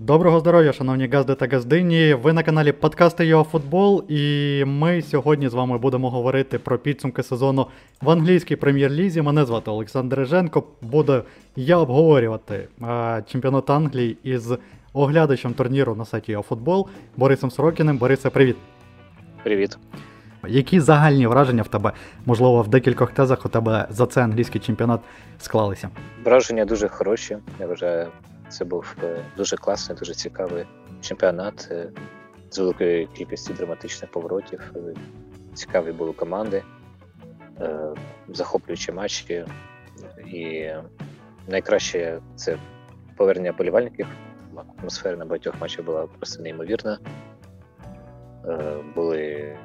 Доброго здоров'я, шановні газди та газдині. Ви на каналі Подкасти Його Футбол, і ми сьогодні з вами будемо говорити про підсумки сезону в англійській прем'єр-лізі. Мене звати Олександр Реженко. Буду я обговорювати а, чемпіонат Англії із оглядачем турніру на сайті Його Футбол Борисом Сорокіним. Борисе, привіт. Привіт. Які загальні враження в тебе, можливо, в декількох тезах у тебе за це англійський чемпіонат склалися? Враження дуже хороші. Я вважаю, це був е, дуже класний, дуже цікавий чемпіонат е, з великою кількістю драматичних поворотів. Е, цікаві були команди, захоплюючі матчі. І найкраще це повернення болівальників. Атмосфера на багатьох матчах була просто неймовірна. Були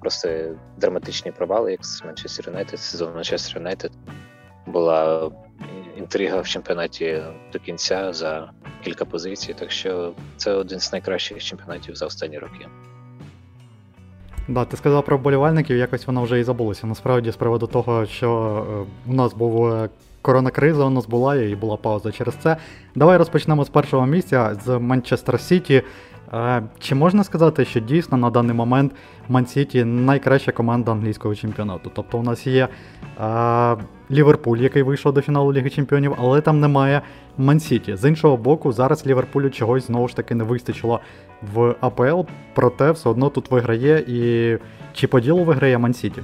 просто драматичні провали, як з Манчестер Юнайтед, сезон Манчестер Юнайтед. Була інтрига в чемпіонаті до кінця за кілька позицій. Так що це один з найкращих чемпіонатів за останні роки. Да, ти сказав про вболівальників, якось воно вже і забулося. Насправді, з приводу того, що е, у нас був е, коронакриза, у нас була і була пауза через це. Давай розпочнемо з першого місця з Манчестер Сіті. Чи можна сказати, що дійсно на даний момент Ман-Сіті найкраща команда англійського чемпіонату? Тобто у нас є а, Ліверпуль, який вийшов до фіналу Ліги Чемпіонів, але там немає Ман-Сіті. З іншого боку, зараз Ліверпулю чогось знову ж таки не вистачило в АПЛ, проте все одно тут виграє і чи по ділу виграє Ман-Сіті?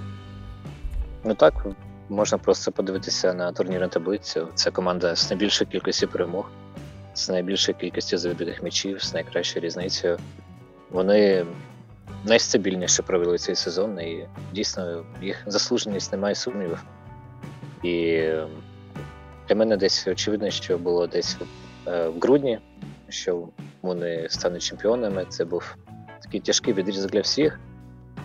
Ну так, можна просто подивитися на турнірну таблицю. Це команда з найбільшою кількістю перемог з найбільшою кількістю забитих м'ячів, з найкращою різницею. Вони найстабільніше провели цей сезон, і дійсно їх заслуженість немає сумнівів. І для мене десь очевидно, що було десь е, в грудні, що вони стануть чемпіонами. Це був такий тяжкий відрізок для всіх.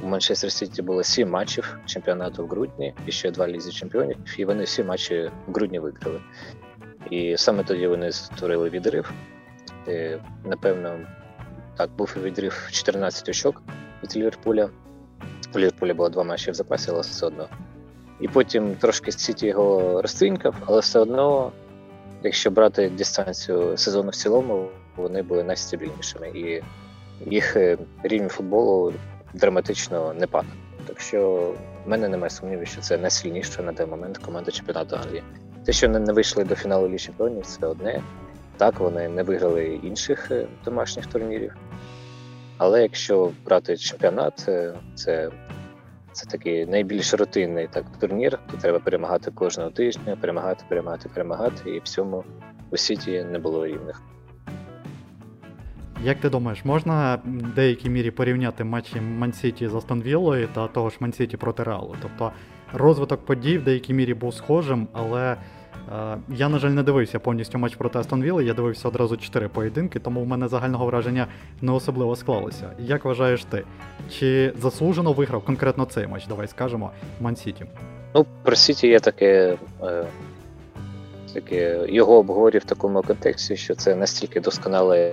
У Манчестер Сіті було сім матчів чемпіонату в грудні і ще два лізі чемпіонів, і вони всі матчі в грудні виграли. І саме тоді вони створили відрив. І, Напевно, так, був відрив 14 очок від Ліверпуля. У Ліверпуля було два матчі в запасі, але все одно. І потім трошки Сіті його розтринькав, але все одно, якщо брати дистанцію сезону в цілому, вони були найстабільнішими. І їх е, рівень футболу драматично не падав. Так що в мене немає сумнівів, що це найсильніша на даний момент команда чемпіонату Англії. Те, що вони не вийшли до фіналу Ліги Чемпіонів, це одне. Так, вони не виграли інших е, домашніх турнірів. Але якщо брати чемпіонат, е, це це такий найбільш рутинний так, турнір, то треба перемагати кожного тижня, перемагати, перемагати, перемагати, і в цьому у світі не було рівних. Як ти думаєш, можна в деякій мірі порівняти матчі Мансіті з Астон Віллою та того ж Мансіті проти Реалу? Тобто розвиток подій в деякій мірі був схожим, але я, на жаль, не дивився повністю матч проти Астон Вілли, я дивився одразу чотири поєдинки, тому в мене загального враження не особливо склалося. Як вважаєш ти? Чи заслужено виграв конкретно цей матч? Давай скажемо Мансіті? Ну, про Сіті є таке. Е... Таке його обговорює в такому контексті, що це настільки досконала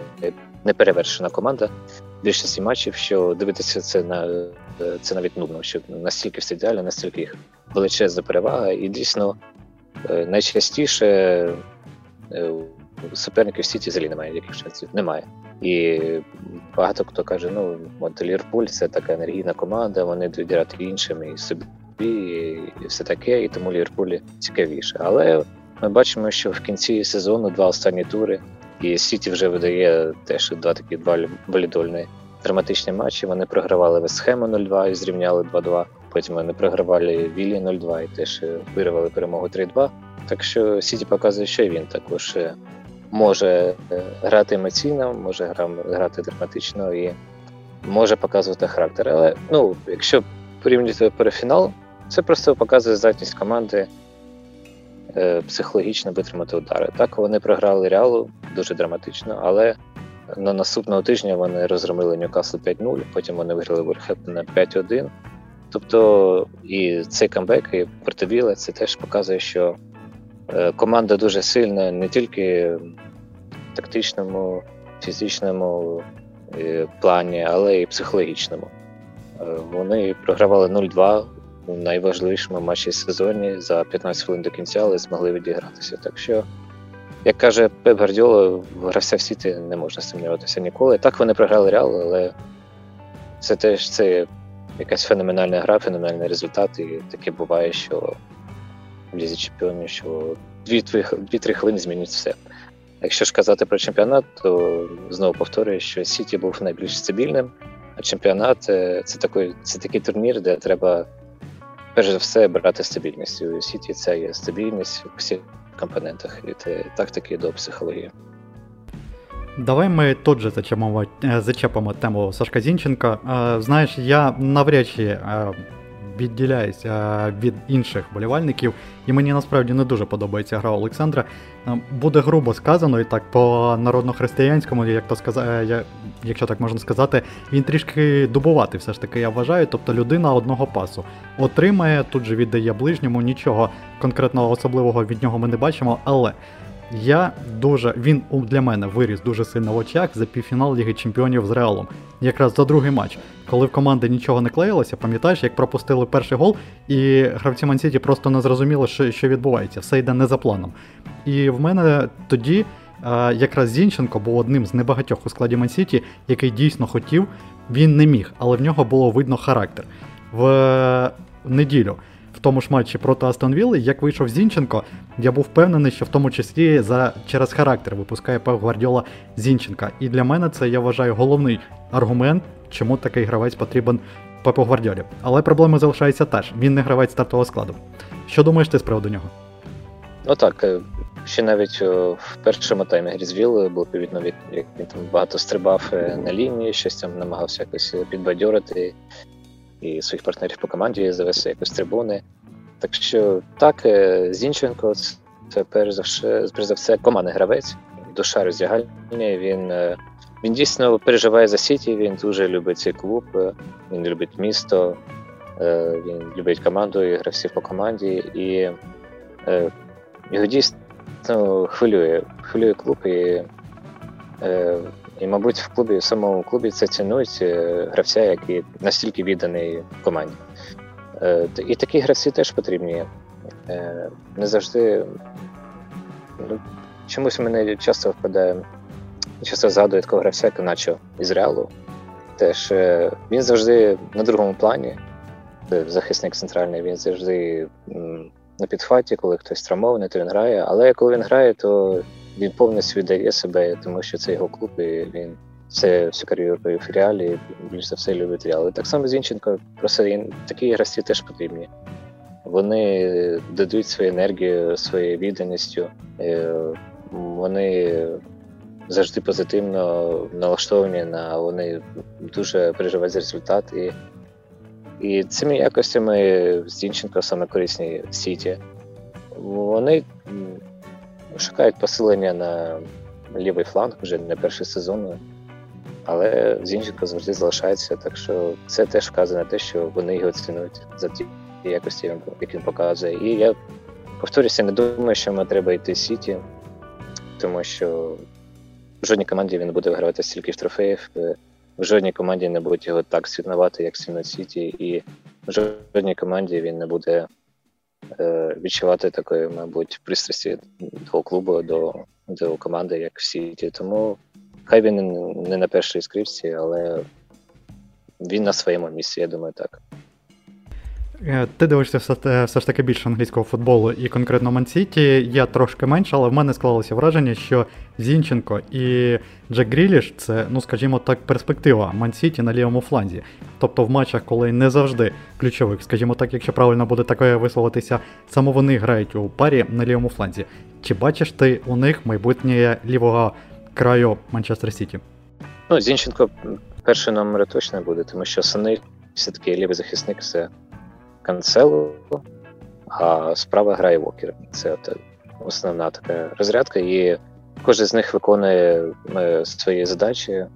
неперевершена команда більшості матчів, що дивитися це на це навіть нудно, що настільки все ідеально, настільки їх величезна перевага, і дійсно е, найчастіше е, суперників в Сіті взагалі немає яких шансів. Немає. І багато хто каже: ну от Лірпуль це така енергійна команда, вони довіряють іншим і собі, і все таке, і тому Лірпулі цікавіше. Але ми бачимо, що в кінці сезону два останні тури, і Сіті вже видає теж два такі два валідольні драматичні матчі. Вони програвали Вестхему 0-2 і зрівняли 2-2. Потім вони програвали Віллі 0-2 і теж е, вирвали перемогу 3-2. Так що Сіті показує, що він також е, може е, грати емоційно, може грати драматично і може показувати характер. Але ну, якщо порівнювати перефінал, це просто показує здатність команди психологічно витримати удари. Так вони програли реалу дуже драматично, але на наступного тижня вони розгромили Ньюкасл 5-0, потім вони виграли Ворхепена 5-1. Тобто і цей камбек, і противіле, це теж показує, що е, команда дуже сильна не тільки в тактичному, фізичному е, плані, але й психологічному. Е, вони програвали 0-2 у найважливішому матчі сезоні за 15 хвилин до кінця, але змогли відігратися. Так що як каже Пеп Гвардіола, гравця в Сіті не можна сумніватися ніколи. Так вони програли Реал, але це теж це якась феноменальна гра, феноменальний результат. І таке буває, що в лізі чемпіонів, що 2-3 хвилини змінюють все. Якщо ж казати про чемпіонат, то знову повторюю, що Сіті був найбільш стабільним, а чемпіонат е, це такий, це такий турнір, де треба перш за все брати стабільність. У Сіті це є стабільність у всіх компонентах від тактики до психології. Давай ми тут же зачепимо, е, зачепимо тему Сашка Зінченка. Е, знаєш, я навряд чи відділяюся від інших болівальників, і мені насправді не дуже подобається гра Олександра. Е, буде грубо сказано, і так по народно-християнському, як то сказати, якщо так можна сказати, він трішки дубувати, все ж таки, я вважаю. Тобто людина одного пасу отримає, тут же віддає ближньому, нічого конкретного особливого від нього ми не бачимо, але. Я дуже він для мене виріс дуже сильно в очах за півфінал Ліги Чемпіонів з Реалом. Якраз за другий матч, коли в команди нічого не клеїлося, пам'ятаєш, як пропустили перший гол, і гравці Мансіті просто не зрозуміли, що що відбувається, все йде не за планом. І в мене тоді а, якраз Зінченко був одним з небагатьох у складі Мансіті, який дійсно хотів, він не міг, але в нього було видно характер. В неділю в тому ж матчі проти Астон Вілли, як вийшов Зінченко, я був впевнений, що в тому числі за через характер випускає Пев Гвардіола Зінченка. І для мене це я вважаю головний аргумент, чому такий гравець потрібен Пепу Гвардіолі. Але проблема залишається теж. Він не гравець стартового складу. Що думаєш ти з приводу нього? Ну так. Е, ще навіть в першому таймі грі з Вілли було повідно, як він там багато стрибав е, на лінії, щось там намагався якось підбадьорити і своїх партнерів по команді завести якось трибуни. Так що так, е, Зінченко це перш за все, перш за все командний гравець, душа роздягальня. Він е, він дійсно переживає за Сіті, він дуже любить цей клуб, е, він любить місто, він любить команду і гравців по команді, і його дійсно хвилює, хвилює клуб. і і, мабуть, в клубі, в самому клубі це цінують е, гравця, який настільки відданий команді. Е, і такі гравці теж потрібні. Е, не завжди. Ну, Чомусь мене часто впадає, часто згадує такого гравця, як наче із реалу. Теж він завжди на другому плані, захисник центральний, він завжди на підхваті, коли хтось травмований, то він грає. Але коли він грає, то він повністю віддає себе, тому що це його клуб, і він все всю кар'єру в реалі, більш за все любить реал. І Так само Зінченко, просто такі гравці теж потрібні. Вони дадуть свою енергію, своєю відданістю, е, вони завжди позитивно налаштовані на вони дуже переживають за результат. І і цими якостями Зінченко саме корисні в Сіті. Вони шукають посилення на лівий фланг вже не перший сезон. Але Зінченко завжди залишається, так що це теж вказує на те, що вони його цінують за ті якості, які він показує. І я повторюся, не думаю, що ми треба йти в Сіті, тому що в жодній команді він буде вигравати стільки ж трофеїв, в жодній команді не будуть його так цінувати, як цінують Сіті, і в жодній команді він не буде Е, відчувати такої, мабуть, пристрасті до клубу, до до команди, як в Сіті. Тому хай він не на першій скрипці, але він на своєму місці, я думаю, так. Е, ти дивишся все, ж таки більше англійського футболу і конкретно Мансіті. Я трошки менше, але в мене склалося враження, що Зінченко і Джек Гріліш це, ну скажімо так, перспектива Мансіті на лівому фланзі. Тобто в матчах, коли не завжди ключових, скажімо так, якщо правильно буде таке висловитися, саме вони грають у парі на лівому фланзі. Чи бачиш ти у них майбутнє лівого краю Манчестер Сіті? Ну, Зінченко перший номер точно буде, тому що Сани все-таки лівий захисник це Канцелу, а справа грає Вокер. Це основна така розрядка, і кожен з них виконує е, свої задачі.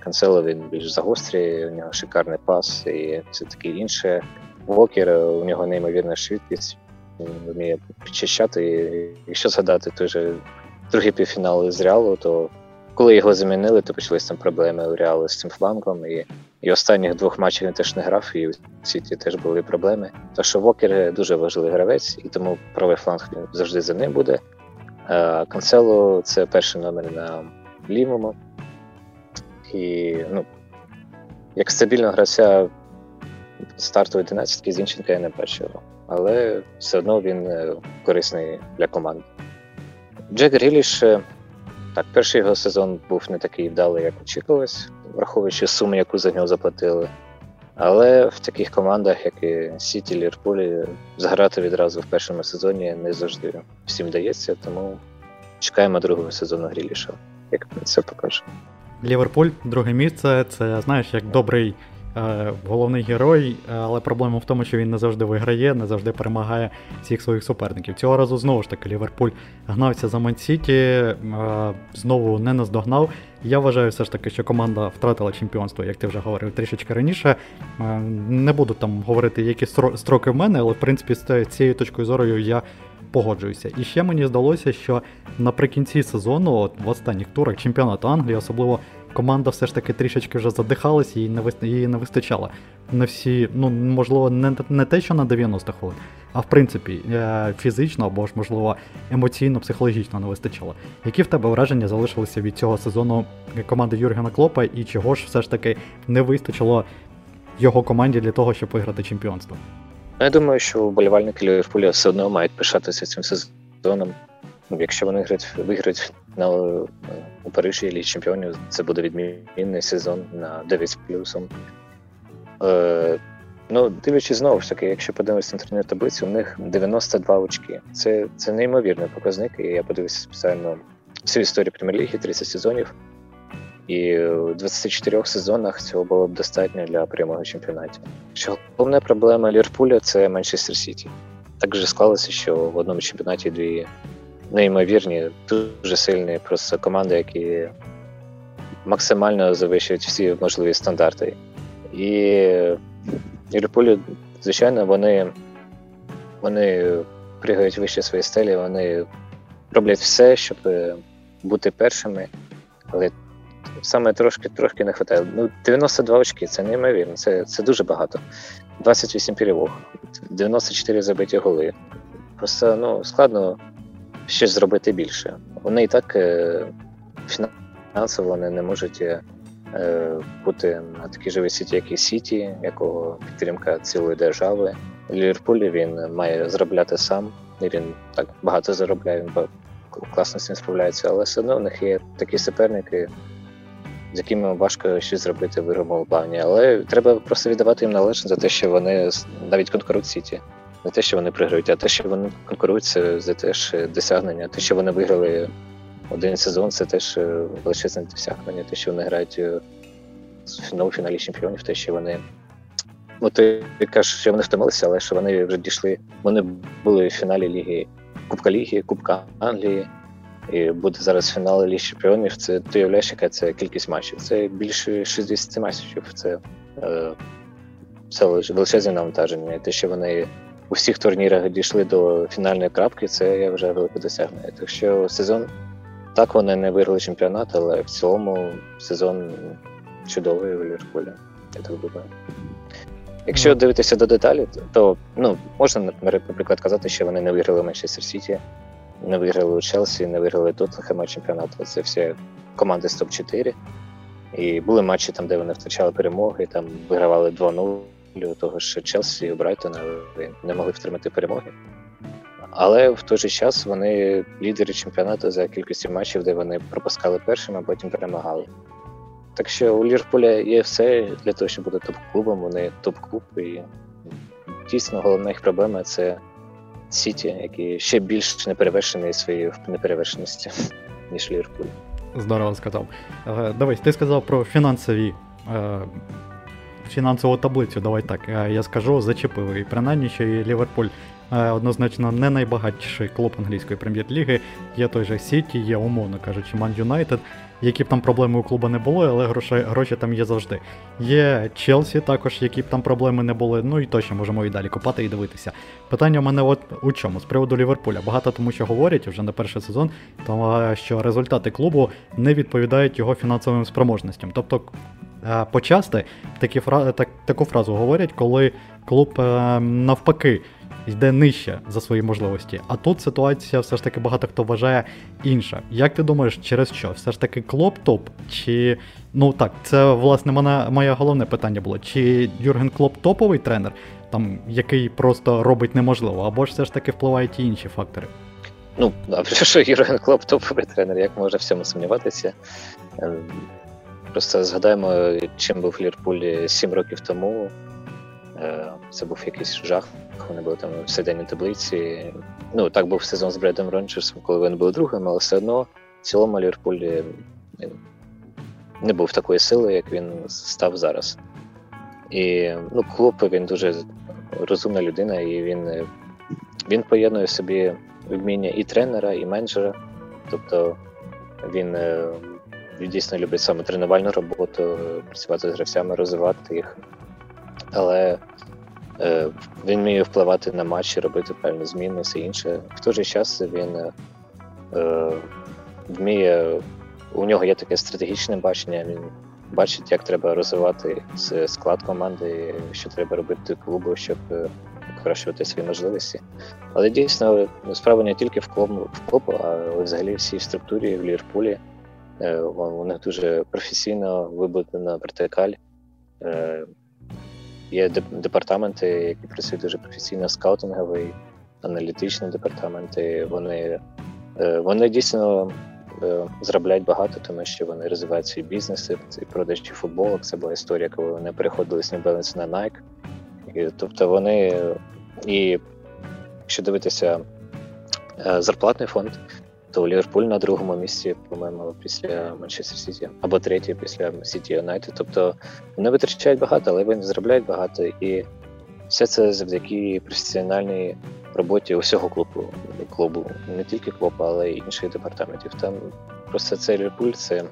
Канцело він більш загострює, у нього шикарний пас і все таке інше. Вокер, у нього неймовірна швидкість, він вміє підчищати. І Якщо згадати той же другий півфінал з Реалу, то коли його замінили, то почались там проблеми у Реалу з цим флангом. І і останніх двох матчів він теж не грав, і у Сіті теж були проблеми. Так що Вокер дуже важливий гравець, і тому правий фланг завжди за ним буде. Канцело це перший номер на лівому. І ну, як стабільного гравця стартової 11 Зінченка я не бачив, але все одно він е, корисний для команди. Джек Гріліш, е, так, перший його сезон був не такий вдалий, як очікувалось, враховуючи суму, яку за нього заплатили. Але в таких командах, як і Сіті, Лірпулі, зграти відразу в першому сезоні не завжди всім вдається, тому чекаємо другого сезону Гріліша, як це покаже. Ліверпуль, друге місце, це знаєш, як добрий головний герой, але проблема в тому, що він не завжди виграє, не завжди перемагає всіх своїх суперників. Цього разу знову ж таки Ліверпуль гнався за Мансіті, е, знову не наздогнав. Я вважаю все ж таки, що команда втратила чемпіонство, як ти вже говорив трішечки раніше. Е, не буду там говорити, які строки в мене, але в принципі з цією точкою зору я погоджуюся. І ще мені здалося, що наприкінці сезону, от в останніх турах чемпіонату Англії, особливо команда все ж таки трішечки вже задихалася, їй не її не вистачало. На всі, ну можливо, не не те, що на 90 хвилин, а в принципі е, фізично або ж, можливо, емоційно, психологічно не вистачало. Які в тебе враження залишилися від цього сезону команди Юргена Клопа, і чого ж все ж таки не вистачило його команді для того, щоб виграти чемпіонство? Ну, я думаю, що вболівальники Ліверпуля все одно мають пишатися цим сезоном. Якщо вони виграють на у Парижі Ліг Чемпіонів, це буде відмінний сезон на 9 з плюсом. Е, Ну, дивлячись знову ж таки, якщо подивитися на турнір таблицю, у них 92 очки. Це це неймовірний показник. І я подивився спеціально всю історію прем'єр-ліги, 30 сезонів. І в 24 сезонах цього було б достатньо для прямого чемпіонаті. Що головна проблема Ліверпуля це Манчестер Сіті. Так же склалося, що в одному чемпіонаті дві неймовірні, дуже сильні просто команди, які максимально завищують всі можливі стандарти. І Ліверпулю, звичайно, вони вони пригають вище свої стелі, вони роблять все, щоб бути першими, але саме трошки трошки не вистачає. Ну, 92 очки це неймовірно, це це дуже багато. 28 перемог, 94 забиті голи. Просто ну, складно щось зробити більше. Вони і так е, фінансово не можуть е, бути на такій живій сіті, як і Сіті, якого підтримка цілої держави. Ліверпуль він має заробляти сам. І Він так багато заробляє, він класно з цим справляється, але все одно в них є такі суперники, з якими важко щось зробити в ігровому плані. Але треба просто віддавати їм належне за те, що вони навіть конкурують Сіті. Не те, що вони програють, а те, що вони конкурують, це за теж досягнення. Те, що вони виграли один сезон, це теж величезне досягнення. Те, що вони грають в фіналі чемпіонів, те, що вони. Ну, ти кажеш, що вони втомилися, але що вони вже дійшли. Вони були в фіналі Ліги Кубка Ліги, Кубка Англії. І буде зараз фінал Ліги Чемпіонів. Це ти уявляєш, яка це кількість матчів. Це більше 60 матчів. Це е, це величезне навантаження. Те, що вони у всіх турнірах дійшли до фінальної крапки, це я вже велике досягнення. Так що сезон так вони не виграли чемпіонат, але в цілому сезон чудовий у Ліверпулі, я так думаю. Якщо дивитися до деталі, то ну, можна, наприклад, казати, що вони не виграли Манчестер Сіті, не виграли у Челсі, не виграли Тоттенхема чемпіонату. Це всі команди з топ-4. І були матчі там, де вони втрачали перемоги, там вигравали 2-0 у того ж Челсі і Брайтона не могли втримати перемоги. Але в той же час вони лідери чемпіонату за кількістю матчів, де вони пропускали першими, а потім перемагали. Так що у Лірполя є все для того, щоб бути топ-клубом, вони топ-клуб. І дійсно головна їх проблема це Сіті, які ще більш неперевершені своєю неперевершеності, ніж Лірполь. Здорово сказав. Е, Дивись, ти сказав про фінансові. Е, фінансову таблицю, давай так, е, я скажу, зачепили. І принаймні, що і Ліверпуль однозначно не найбагатший клуб англійської прем'єр-ліги. Є той же Сіті, є, умовно кажучи, Ман Юнайтед, які б там проблеми у клуба не було, але гроші гроші там є завжди. Є Челсі, також, які б там проблеми не були. Ну і точно можемо і далі копати і дивитися. Питання в мене от у чому? З приводу Ліверпуля. Багато тому, що говорять вже на перший сезон, тому що результати клубу не відповідають його фінансовим спроможностям. Тобто. Почасти такі фра... так, таку фразу говорять, коли клуб навпаки йде нижче за свої можливості. А тут ситуація все ж таки багато хто вважає інша. Як ти думаєш, через що? Все ж таки клоп топ? Чи ну так, це власне мене моє головне питання було: чи Юрген Клоп топовий тренер, там який просто робить неможливо, або ж все ж таки впливають і інші фактори? Ну, а що Юрген Клоп топовий тренер, як можна в цьому сумніватися? Ем, просто згадаємо, чим був Лірпуль 7 років тому. Е, це був якийсь жах. Вони були там в середині таблиці. Ну, так був сезон з Бредом Рончерсом, коли вони були другим, але все одно в цілому Лірпуль не був такої сили, як він став зараз. І ну, клуб він дуже розумна людина, і він він поєднує собі вміння і тренера, і менеджера. Тобто він він дійсно любить саме тренувальну роботу, працювати з гравцями, розвивати їх. Але е, він вміє впливати на матчі, робити певні зміни, все інше. В той же час він е, вміє, у нього є таке стратегічне бачення, він бачить, як треба розвивати склад команди, що треба робити клубу, щоб е, покращувати свої можливості. Але дійсно справа не тільки в клубу, в клубу а взагалі всій структурі в Ліверпулі. Е, у них дуже професійно вибудена вертикаль. Е, є департаменти, які працюють дуже професійно, скаутинговий, аналітичні департаменти. Вони вони дійсно заробляють багато, тому що вони розвивають свій бізнес, і продажі футболок. Це була історія, коли вони переходили з New на Nike. І, Тобто вони і якщо дивитися зарплатний фонд, то Ліверпуль на другому місці, по-моєму, після Манчестер Сіті, або третє після Сіті Юнайтед. Тобто вони витрачають багато, але вони заробляють багато. І все це завдяки професіональній роботі усього клубу, клубу, не тільки клубу, але й інших департаментів. Там просто цей Ліверпуль це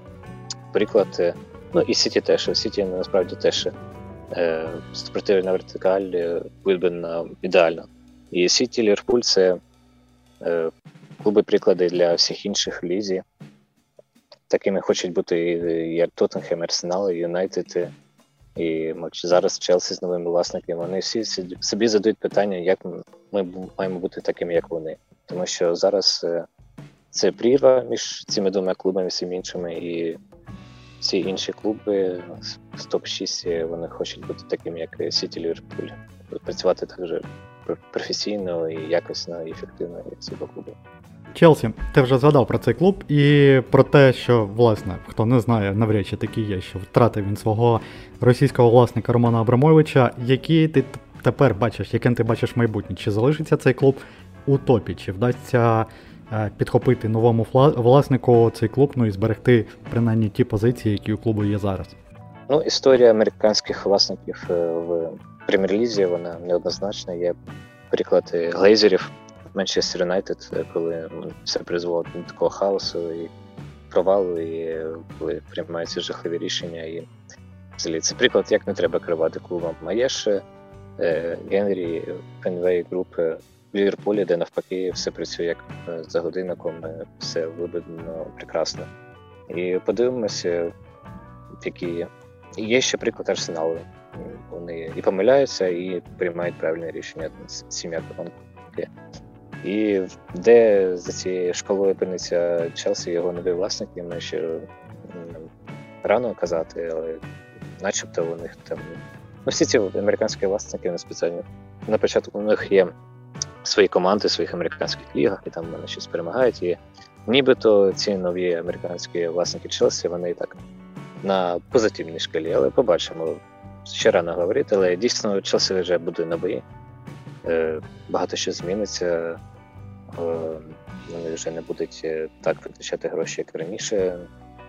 приклад. Ну і Сіті теж. Сіті насправді теж е, спортивна вертикаль вибрана ідеально. І Сіті Ліверпуль це е, клуби приклади для всіх інших лізі. Такими хочуть бути і Тоттенхем, Арсенал, Юнайтед, і зараз Челсі з новими власниками. Вони всі собі задають питання, як ми маємо бути такими, як вони. Тому що зараз е, це прірва між цими двома клубами, всіми іншими, і всі інші клуби з топ-6 вони хочуть бути такими, як Сіті Ліверпуль. Працювати так же професійно і якісно, і ефективно, як ці два клуби. Челсі, ти вже згадав про цей клуб і про те, що, власне, хто не знає, навряд чи такий є, що втратив він свого російського власника Романа Абрамовича. Які ти тепер бачиш, яким ти бачиш майбутнє? Чи залишиться цей клуб у топі? Чи вдасться е, підхопити новому власнику цей клуб, ну і зберегти принаймні ті позиції, які у клубу є зараз? Ну, історія американських власників е, в прем'єр-лізі, вона неоднозначна. Є приклади глейзерів. Манчестер Юнайтед, коли все призвело до такого хаосу і провалу, і коли приймаються жахливі рішення. І взагалі це приклад, як не треба керувати клубом. А є ще е, Генрі, Фенвей Груп в Ліверпулі, де навпаки все працює як е, за годинником, е, все вибудено прекрасно. І подивимося, які є ще приклад Арсеналу. Вони і помиляються, і приймають правильне рішення. Сім'я команди. І де за цією школою опиниться Челсі, його новий власник, ми ще рано казати, але начебто у них там. Ну, всі ці американські власники не спеціально. На початку у них є свої команди в своїх американських лігах, і там вони щось перемагають. І нібито ці нові американські власники Челсі, вони і так на позитивній шкалі, але побачимо. Ще рано говорити, але дійсно Челсі вже буде новий. Е, багато що зміниться. Е, вони вже не будуть е, так витрачати гроші, як раніше,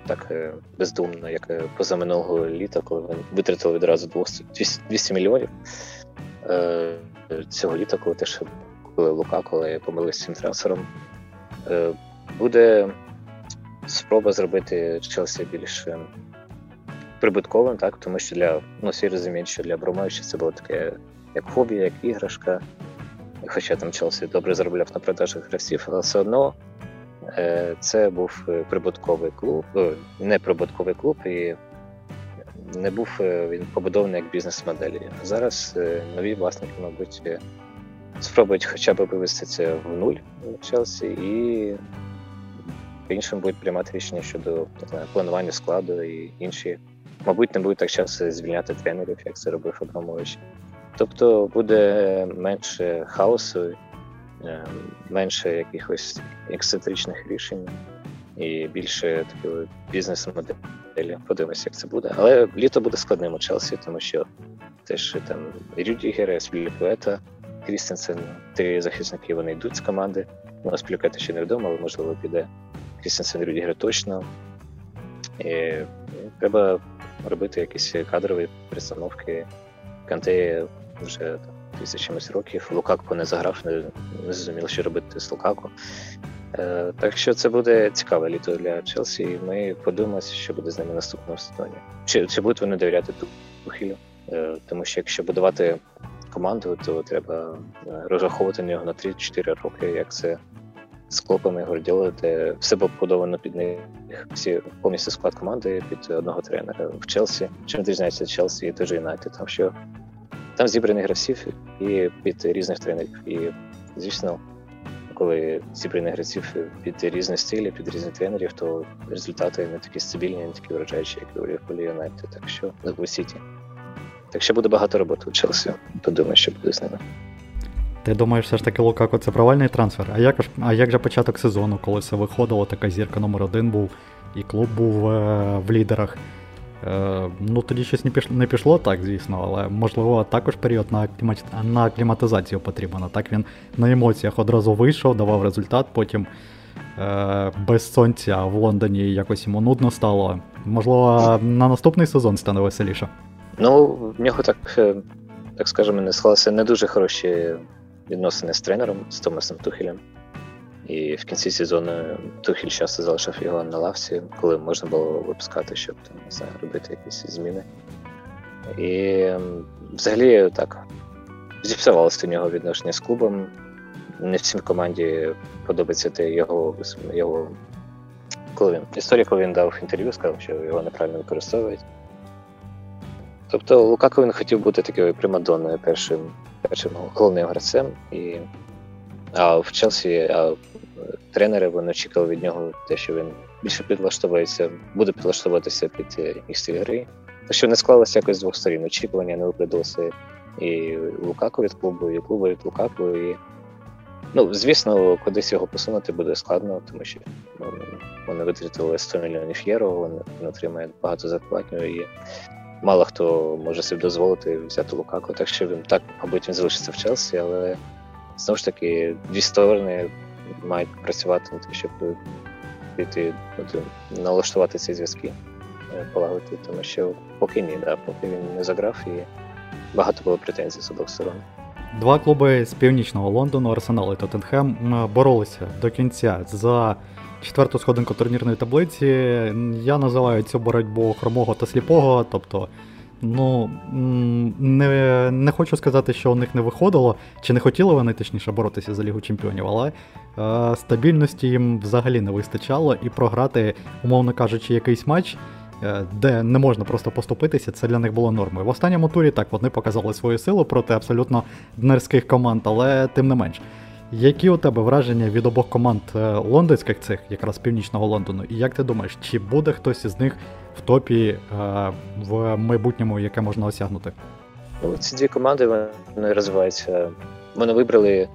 так бездумно, як позаминулого літа, коли вони витратили відразу 200 мільйонів. Цього літа, коли теж купили Лука, коли помилися цим трансфером, буде спроба зробити Челсі більш прибутковим, так, тому що для ну, всі розуміють, що для Бромовича це було таке як хобі, як іграшка. Хоча там Челсі добре заробляв на продажах гравців, але все одно е, це був е, прибутковий клуб, е, не прибутковий клуб, і не був він побудований як бізнес-моделі. Зараз нові власники, мабуть, спробують хоча б вивести це в нуль в Челсі, і по-іншому будуть приймати рішення щодо планування складу і інші. Мабуть, не будуть так часто звільняти тренерів, як це робив Абрамович. Тобто буде менше хаосу, ем, менше якихось ексцентричних рішень і більше такої бізнес-моделі. Подивимося, як це буде. Але літо буде складним у Челсі, тому що теж там Рюдігер, Аспілікуета, Крістенсен, три захисники вони йдуть з команди. У нас Аспілікуета ще невідомо, але можливо піде Крістенсен Рюдігер точно. І Треба робити якісь кадрові перестановки. Канте вже тисячимось років. Лукако не заграв, не, не зрозуміло, що робити з Лукако. Е, Так що це буде цікаве літо для Челсі, і ми подивимося, що буде з ними наступного сезоні. Чи чи будуть вони довіряти Тухілю? Е, Тому що якщо будувати команду, то треба е, розраховувати на нього на 3-4 роки, як це з клопами Гордіоли, де все побудовано під них всі повністю склад команди під одного тренера в Челсі. Чим відрізняється Челсі і теж Юнайтед, тому що там зібрані гравців і під різних тренерів. І, звісно, коли зібрані гравців під різні стилі, під різних тренерів, то результати не такі стабільні, не такі вражаючі, як у Ліверпулі Юнайтед, так що у Сіті. Так що буде багато роботи у Челсі. Подумаю, що буде з ними. Ти думаєш, все ж таки Лукако це провальний трансфер? А як а як же початок сезону, коли все виходило, така зірка номер один був, і клуб був е, в лідерах? Е, Ну тоді щось не пішло, не пішло так, звісно, але можливо також період на аклімат... на акліматизацію потрібен. Так він на емоціях одразу вийшов, давав результат, потім е, без сонця в Лондоні якось йому нудно стало. Можливо, на наступний сезон стане веселіше. Ну, в нього так, е, так скажемо, не склалися не дуже хороші відносини з тренером, з Томасом Тухелем. І в кінці сезону Тухіль часто залишав його на лавці, коли можна було випускати, щоб там, не знаю, робити якісь зміни. І взагалі так зіпсувалося у нього відношення з клубом. Не всім команді подобається те його його коли він історія, коли він дав інтерв'ю, сказав, що його неправильно використовують. Тобто Лукако він хотів бути такою примадонною першим першим головним гравцем. І, А в Челсі а тренери вони очікували від нього те, що він більше підлаштовується, буде підлаштовуватися під е, їх стиль гри. Так що не склалося якось з двох сторін. Очікування не виправдалося і Лукаку від клубу, і клубу від Лукаку. І... Ну, звісно, кудись його посунути буде складно, тому що ну, вони витратили 100 мільйонів євро, він отримає багато зарплатню, і мало хто може собі дозволити взяти Лукаку. Так що він так, мабуть, він залишиться в Челсі, але знову ж таки дві сторони мають працювати над тим, щоб піти налаштувати ці зв'язки, е, полагодити, тому що поки ні, да, поки він не заграв і багато було претензій з обох сторон. Два клуби з північного Лондону, Арсенал і Тоттенхем, боролися до кінця за четверту сходинку турнірної таблиці. Я називаю цю боротьбу хромого та сліпого, тобто Ну, не не хочу сказати, що у них не виходило, чи не хотіли вони точніше боротися за Лігу Чемпіонів, але е, стабільності їм взагалі не вистачало, і програти, умовно кажучи, якийсь матч, е, де не можна просто поступитися, це для них було нормою. В останньому турі так вони показали свою силу проти абсолютно днерських команд, але тим не менш. Які у тебе враження від обох команд е, лондонських цих, якраз північного Лондону, і як ти думаєш, чи буде хтось із них в топі е, в майбутньому, яке можна осягнути? Ну, Ці дві команди вони розвиваються. Вони вибрали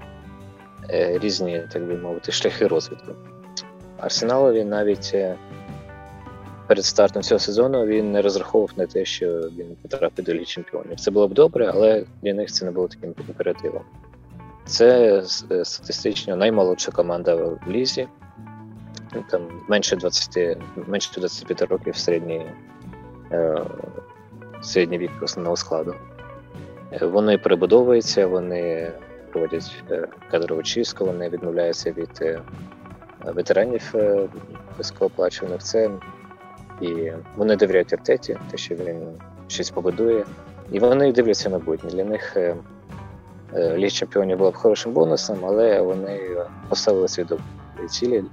е, різні, так би мовити, шляхи розвитку. Арсеналові навіть перед стартом цього сезону він не розраховував на те, що він потрапить до Ліги чемпіонів. Це було б добре, але для них це не було таким імперативом. Це е, статистично наймолодша команда в Лізі. Там менше 20, менше 25 років середній е, середній вік основного складу. Е, вони перебудовуються, вони проводять кадрову чистку, вони відмовляються від ветеранів високооплачуваних. Це і вони довіряють Артеті, те, що він щось побудує. І вони дивляться майбутнє. Для них Е, Ліг чемпіонів була б хорошим бонусом, але вони поставили свій цілі.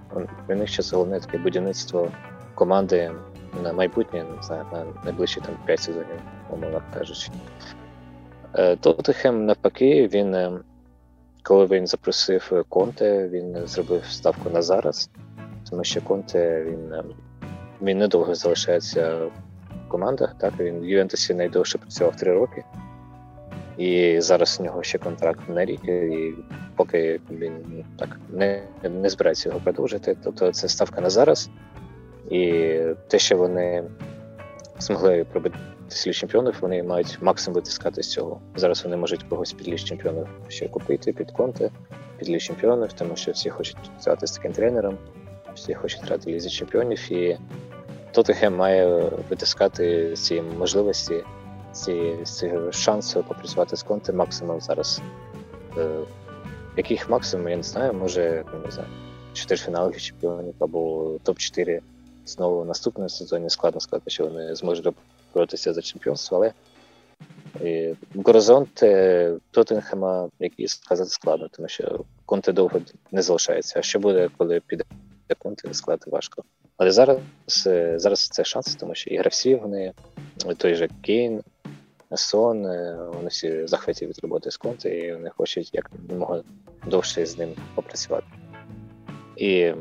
Для них зараз головне таке будівництво команди на майбутнє, не знаю, на найближчі там 5 сезонів, умовно кажучи. Е, навпаки, він е, коли він запросив Конте, він зробив ставку на зараз, тому що Конте він він недовго залишається в командах. Так він в Ювентусі найдовше працював три роки, і зараз у нього ще контракт на рік, і поки він так не не збирається його продовжити. Тобто це ставка на зараз. І те, що вони змогли пробити слід чемпіонів, вони мають максимум витискати з цього. Зараз вони можуть когось під ліс чемпіонів ще купити, під конти, під ліс чемпіонів, тому що всі хочуть працювати з таким тренером, всі хочуть грати лізі чемпіонів, і Тоттенхем має витискати ці можливості, ці, ці шанси попрацювати з конти максимум зараз. Е, яких максимум, я не знаю, може, не знаю, чотирьфінал чемпіонів або топ-4 знову в наступному сезоні складно сказати, що вони зможуть боротися за чемпіонство, але і горизонт Тоттенхема, який сказати складно, тому що Конте довго не залишається. А що буде, коли піде Конте, сказати важко. Але зараз зараз це шанс, тому що і гравці вони, той же Кейн, Сон, вони всі захваті від роботи з Конте, і вони хочуть як мога довше з ним попрацювати. І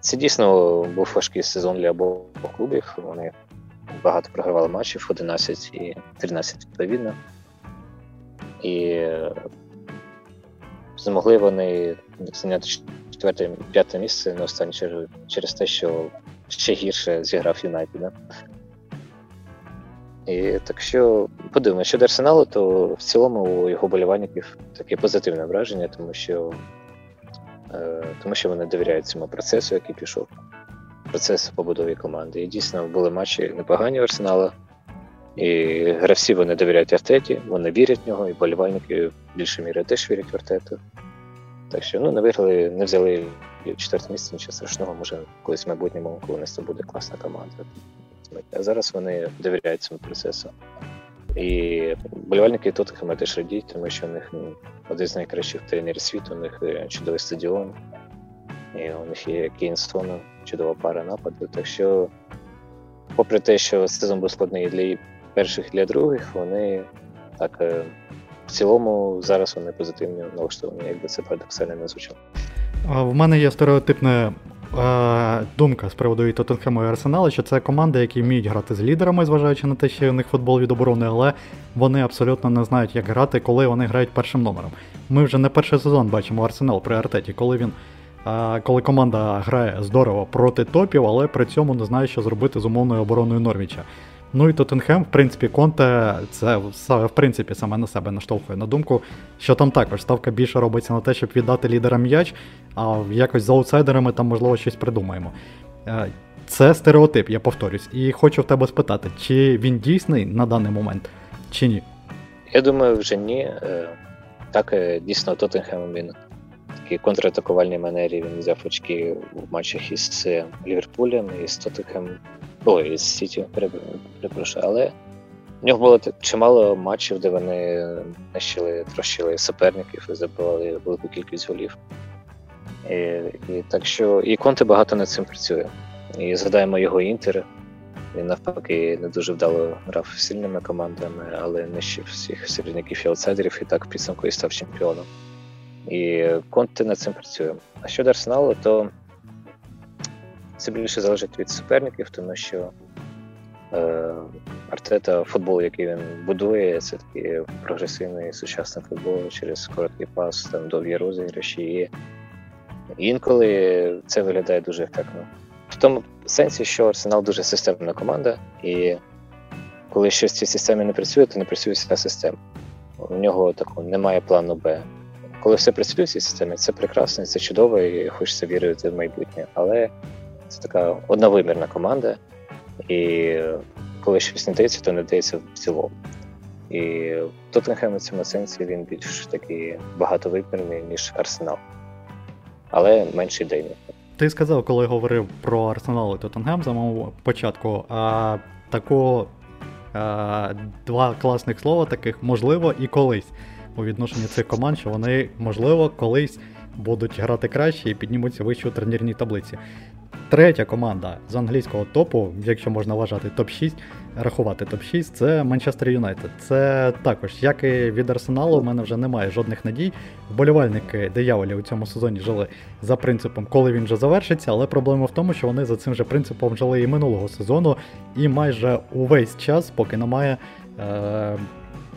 це дійсно був важкий сезон для обох клубів. Вони багато програвали матчів 11 і 13 відповідно. І змогли вони зайняти четверте п'яте місце на останній чергу через те, що ще гірше зіграв Юнайтед. І так що подивимося, щодо арсеналу, то в цілому у його болівальників таке позитивне враження, тому що е, тому що вони довіряють цьому процесу, який пішов процес побудови команди. І дійсно були матчі непогані в Арсенала. І гравці вони довіряють Артеті, вони вірять в нього, і болівальники в більшій мірі теж вірять в Артету. Так що ну, не виграли, не взяли четверте місце, нічого страшного, може колись в майбутньому, коли у нас це буде класна команда. А зараз вони довіряють цьому процесу. І болівальники Тоттенхема теж радіють, тому що у них ну, один з найкращих тренерів світу, у них е, чудовий стадіон, і у них є Кейнстон, чудова пара нападу. Так що, попри те, що сезон був складний для перших і для других, вони так е, в цілому зараз вони позитивні налаштовані, якби це парадоксально не звучало. В мене є стереотипна е, думка з приводу і Тоттенхему і Арсенала, що це команди, які вміють грати з лідерами, зважаючи на те, що у них футбол від оборони, але вони абсолютно не знають, як грати, коли вони грають першим номером. Ми вже не перший сезон бачимо Арсенал при Артеті, коли він коли команда грає здорово проти топів, але при цьому не знає, що зробити з умовною обороною Норвіча. Ну і Тоттенхем, в принципі, Конте це в принципі саме на себе наштовхує на думку, що там також ставка більше робиться на те, щоб віддати лідерам м'яч, а якось з аутсайдерами там, можливо, щось придумаємо. Е, це стереотип, я повторюсь. І хочу в тебе спитати, чи він дійсний на даний момент, чи ні? Я думаю, вже ні. Е, так, е, дійсно, Тоттенхем він такій контратакувальній манері він взяв очки в матчах із Ліверпулем і з Тоттенхем, о, із Сіті, перепрошую, але в нього було чимало матчів, де вони нищили, трощили суперників і забивали велику кількість голів. І, і так що і Конте багато над цим працює. І згадаємо його інтер. Він навпаки не дуже вдало грав сильними командами, але нищив всіх середняків і аутсайдерів і так в підсумку і став чемпіоном. І Конте над цим працює. А щодо арсеналу, то це більше залежить від суперників, тому що е, Артета футбол, який він будує, це такий прогресивний сучасний футбол через короткий пас, там довгі розіграші. І інколи це виглядає дуже ефектно. В тому сенсі, що Арсенал дуже системна команда, і коли щось в цій системі не працює, то не працює вся система. У нього такого немає плану Б коли все працює в цій системі, це прекрасно, це чудово, і хочеться вірити в майбутнє. Але це така одновимірна команда, і коли щось не дається, то не дається в цілому. І Тоттенхем у цьому сенсі він більш такий багатовимірний, ніж Арсенал, але менш ідейний. Ти сказав, коли говорив про Арсенал і Тоттенгем самому початку, а тако а, два класних слова таких можливо і колись у відношенні цих команд, що вони, можливо, колись будуть грати краще і піднімуться вище у тренірній таблиці. Третя команда з англійського топу, якщо можна вважати топ-6, рахувати топ-6, це Манчестер Юнайтед. Це також, як і від Арсеналу, у мене вже немає жодних надій. Вболівальники дияволі у цьому сезоні жили за принципом, коли він вже завершиться, але проблема в тому, що вони за цим же принципом жили і минулого сезону, і майже увесь час, поки немає. Е-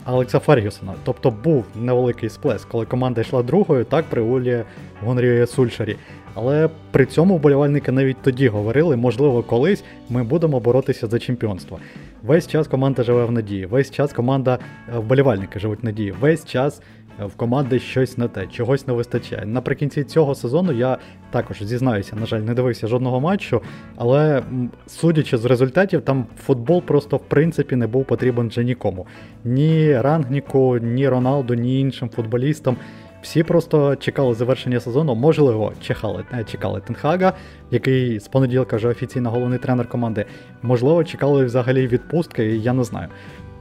Алекса Фергюсона. Тобто був невеликий сплеск, коли команда йшла другою, так при Улі Гонрі Сульшарі. Але при цьому вболівальники навіть тоді говорили, можливо, колись ми будемо боротися за чемпіонство. Весь час команда живе в надії, весь час команда е, вболівальники живуть в надії, весь час е, в команди щось не те, чогось не вистачає. Наприкінці цього сезону я також зізнаюся, на жаль, не дивився жодного матчу, але судячи з результатів, там футбол просто в принципі не був потрібен вже нікому. Ні Рангніку, ні Роналду, ні іншим футболістам. Всі просто чекали завершення сезону, можливо, чекали чекали Тенхага, який з понеділка вже офіційно головний тренер команди. Можливо, чекали взагалі відпустки, я не знаю.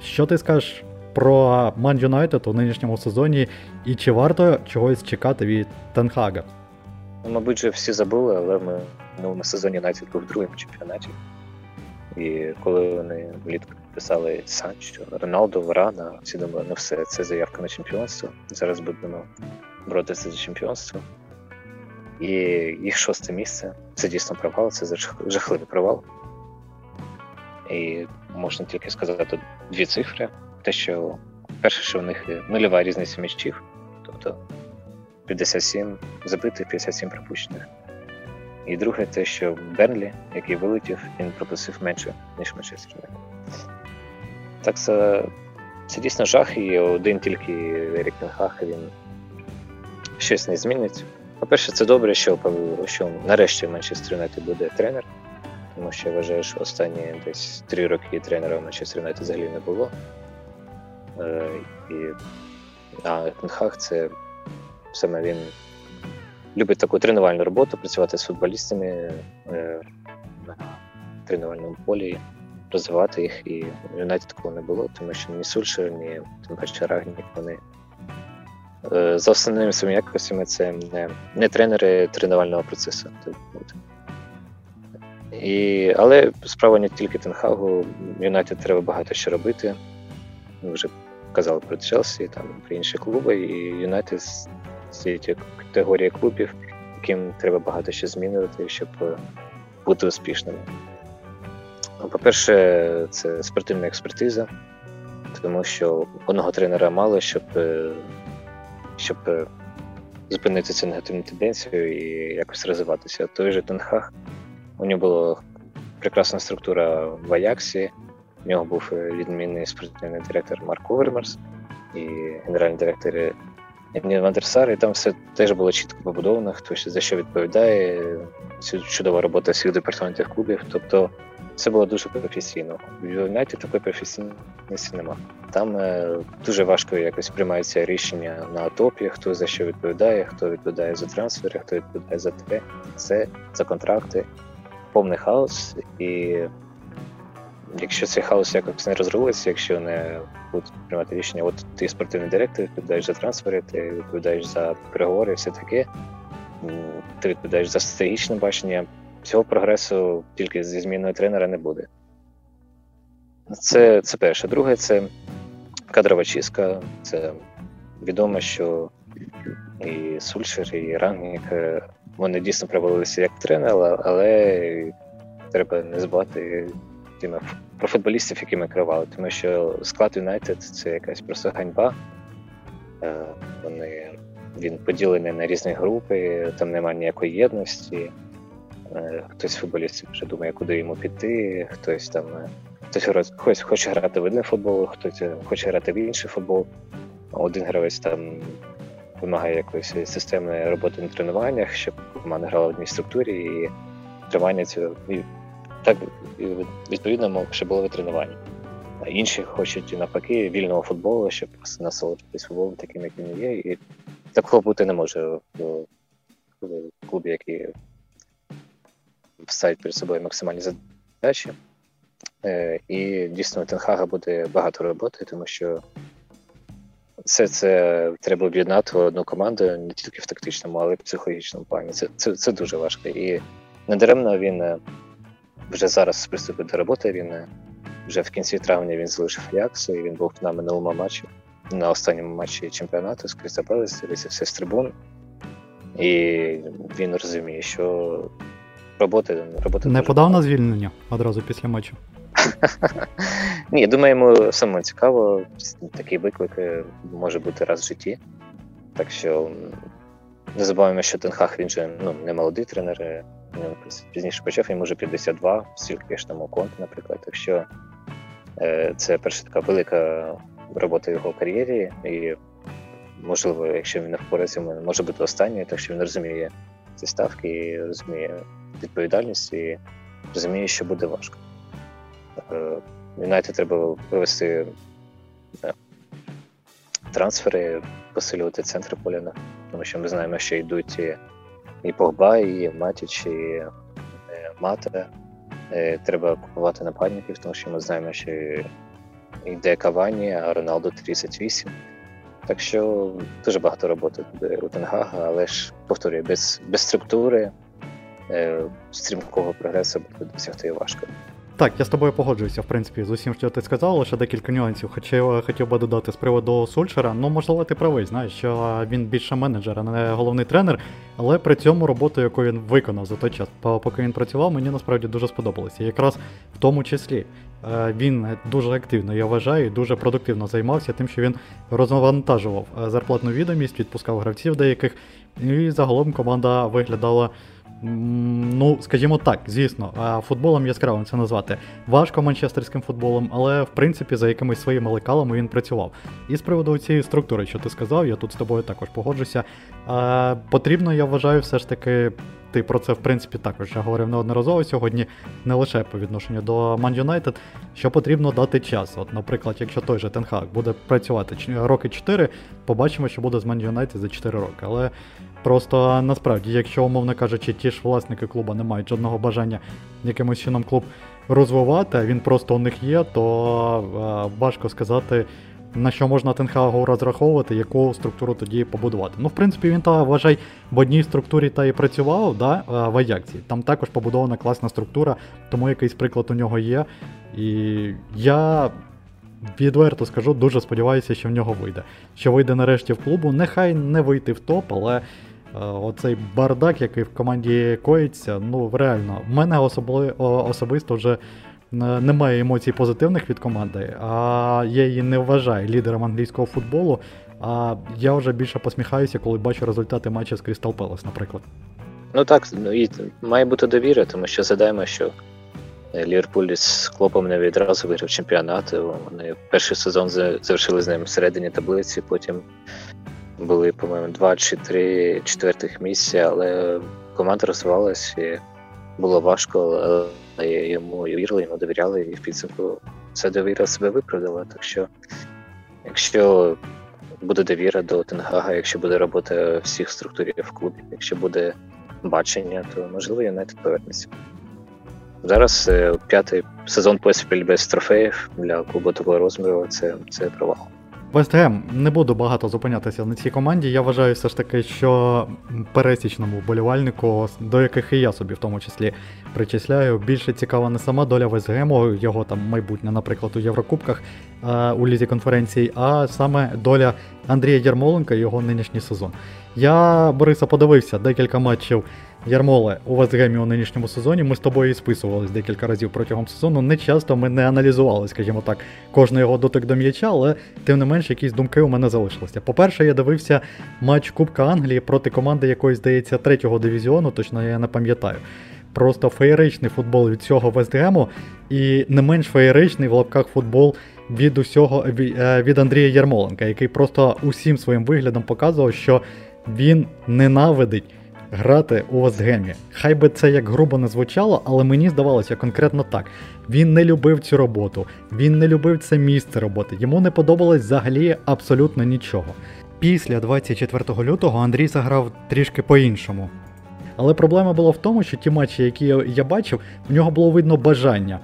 Що ти скажеш про Ман Юнайтед у нинішньому сезоні, і чи варто чогось чекати від Тенхага? Ну, мабуть, вже всі забули, але ми в минулому сезоні Юнайтед був другому чемпіонаті. І коли вони влітку писали Санчо, Роналду, Варана, всі думали, ну все, це заявка на чемпіонство. Зараз будемо боротися за чемпіонство. І їх шосте місце це дійсно провал, це жахливий провал. І можна тільки сказати дві цифри. Те, що перше, що в них нульова різниця м'ячів, тобто 57 забитих, 57 пропущених. І друге, те, що Бернлі, який вилетів, він пропустив менше, ніж Манчестер. Так це це дійсно жах, і один тільки Ерік Тенхах, він щось не змінить. По-перше, це добре, що що нарешті Манчестер Юнайтед буде тренер, тому що я вважаю, що останні десь три роки тренера в Манчестер Юнайтед взагалі не було. Е, і, А Тенхах це саме він любить таку тренувальну роботу, працювати з футболістами е, на тренувальному полі, розвивати їх. І в Юнайті такого не було, тому що ні Сульшер, ні тим паче Рагнік, вони е, за основними своїми якостями це не не тренери тренувального процесу. І, Але справа не тільки Тенхагу, Юнайтед треба багато що робити. Ми вже казали про Челсі, там про інші клуби, і Юнайтед цієї категорії клубів, яким треба багато що змінювати, щоб бути успішними. Ну, по-перше, це спортивна експертиза, тому що одного тренера мало, щоб е, щоб е, зупинити цю негативну тенденцію і якось розвиватися. Той же Тенхах, у нього була прекрасна структура в Аяксі, у нього був відмінний спортивний директор Марк Овермерс і генеральний директор Вандерсар, і там все теж було чітко побудовано, хто за що відповідає, чудова робота всіх департаментів клубів. Тобто це було дуже професійно. В Юнайті такої професійності нема. Там е, дуже важко якось приймаються рішення на топі, хто за що відповідає, хто відповідає за трансфери, хто відповідає за те, це, за контракти, повний хаос і якщо цей хаос якось не розрулиться, якщо не будуть приймати рішення, от ти спортивний директор, відповідаєш за трансфери, ти відповідаєш за переговори, все таке, ти відповідаєш за стратегічне бачення, цього прогресу тільки зі зміною тренера не буде. Це це перше. Друге, це кадрова чистка. Це відомо, що і Сульшер, і Рангнік, е, вони дійсно провалилися як тренер, але треба не збати тими про футболістів, які ми керували, тому що склад Юнайтед це якась просто ганьба. Е, вони він поділений на різні групи, там немає ніякої єдності. Е, хтось футболістів вже думає, куди йому піти, хтось там е, хтось хтось хоче грати в один футбол, хтось хоче грати в інший футбол. Один гравець там вимагає якоїсь системної роботи на тренуваннях, щоб команда грала в одній структурі і тривання цього так відповідно ще було тренування. А інші хочуть навпаки вільного футболу, щоб насолоджуватись футболом таким, яким він є. І такого бути не може в клубі, який ставить перед собою максимальні задачі. Е, і дійсно у Тенхага буде багато роботи, тому що все це треба об'єднати в одну команду не тільки в тактичному, але й в психологічному плані. Це це, це дуже важко. І Недаремно він е, вже зараз приступив до роботи. Він е, вже в кінці травня він залишив Аякс, і він був на минулому матчі, на останньому матчі чемпіонату з Крістапелес, дивився все з трибун. І він розуміє, що роботи роботи не подав на звільнення одразу після матчу. Ні, думаю, йому саме цікаво. Такий виклик е, може бути раз в житті. Так що не забуваємо, що Тенхах він же ну, не молодий тренер, він пізніше почав, йому вже 52, стільки ж там у конт, наприклад. Так що е, це перша така велика робота в його кар'єрі, і можливо, якщо він не впорається, може бути останньою, так що він розуміє ці ставки, і розуміє відповідальність і розуміє, що буде важко. Е, Юнайтед треба провести не, трансфери, посилювати центр поля, тому що ми знаємо, що йдуть і, Погба, і Матіч, і е, Мате. Е, треба купувати нападників, тому що ми знаємо, що йде Кавані, а Роналду 38. Так що дуже багато роботи у Тенгага, але ж повторюю, без без структури е, стрімкого прогресу буде досягти важко. Так, я з тобою погоджуюся, в принципі, з усім, що ти сказав, лише декілька нюансів. Хоча хотів би додати з приводу Сульшера. Ну, можливо, ти правий, знаєш, що він більше менеджер, а не головний тренер, але при цьому роботу, яку він виконав за той час, поки він працював, мені насправді дуже сподобалося. якраз в тому числі е, він дуже активно, я вважаю, і дуже продуктивно займався тим, що він розвантажував е, зарплатну відомість, відпускав гравців деяких, і загалом команда виглядала. Ну, скажімо так, звісно, футболом яскравим це назвати важко манчестерським футболом, але в принципі за якимись своїми лекалами він працював. І з приводу цієї структури, що ти сказав, я тут з тобою також погоджуся. Потрібно, я вважаю, все ж таки. Ти про це, в принципі, також я говорив неодноразово сьогодні, не лише по відношенню до Man United, що потрібно дати час. От, Наприклад, якщо той же Тенхак буде працювати роки 4, побачимо, що буде з Man United за 4 роки. Але Просто насправді, якщо, умовно кажучи, ті ж власники клубу не мають жодного бажання якимось чином клуб розвивати, а він просто у них є, то е, важко сказати, на що можна Тенхагу розраховувати, яку структуру тоді побудувати. Ну, в принципі, він та вважай, в одній структурі та і працював да, е, в Аяксі. Там також побудована класна структура, тому якийсь приклад у нього є. І я відверто скажу, дуже сподіваюся, що в нього вийде. Що вийде нарешті в клубу. Нехай не вийти в топ, але оцей бардак, який в команді коїться, ну реально, в мене особли, особисто вже. Е, немає емоцій позитивних від команди, а я її не вважаю лідером англійського футболу. А я вже більше посміхаюся, коли бачу результати матчу з Crystal Palace, наприклад. Ну так, ну і має бути довіра, тому що задаємо, що Ліверпуль з Клопом не відразу виграв чемпіонат. Вони перший сезон завершили з ним всередині таблиці, потім були, по-моєму, два чи три четвертих місця, але команда розвивалась і було важко, але йому вірили, йому довіряли, і в підсумку це довіра себе виправдала. Так що, якщо буде довіра до Тенгага, якщо буде робота всіх структурів в клубі, якщо буде бачення, то можливо Юнайтед повернеться. Зараз е, п'ятий сезон поспіль без трофеїв для клубу такого розміру це це провал. Вестгем не буду багато зупинятися на цій команді. Я вважаю все ж таки, що пересічному болівальнику, до яких і я собі в тому числі причисляю, більше цікава не сама доля Вестгему, його там майбутнє, наприклад, у Єврокубках а, у лізі конференції, а саме доля Андрія Ярмоленка і його нинішній сезон. Я Бориса подивився декілька матчів Ярмоле у Вестгемі у нинішньому сезоні. Ми з тобою і списувались декілька разів протягом сезону. Не часто ми не аналізували, скажімо так, кожний його дотик до м'яча, але тим не менш якісь думки у мене залишилися. По-перше, я дивився матч Кубка Англії проти команди якої, здається, третього дивізіону, точно я не пам'ятаю. Просто феєричний футбол від цього Вестгему, і не менш феєричний в лапках футбол від усього е, від Андрія Ярмоленка, який просто усім своїм виглядом показував, що він ненавидить грати у Вестгемі. Хай би це як грубо не звучало, але мені здавалося конкретно так. Він не любив цю роботу, він не любив це місце роботи, йому не подобалось взагалі абсолютно нічого. Після 24 лютого Андрій заграв трішки по-іншому. Але проблема була в тому, що ті матчі, які я бачив, в нього було видно бажання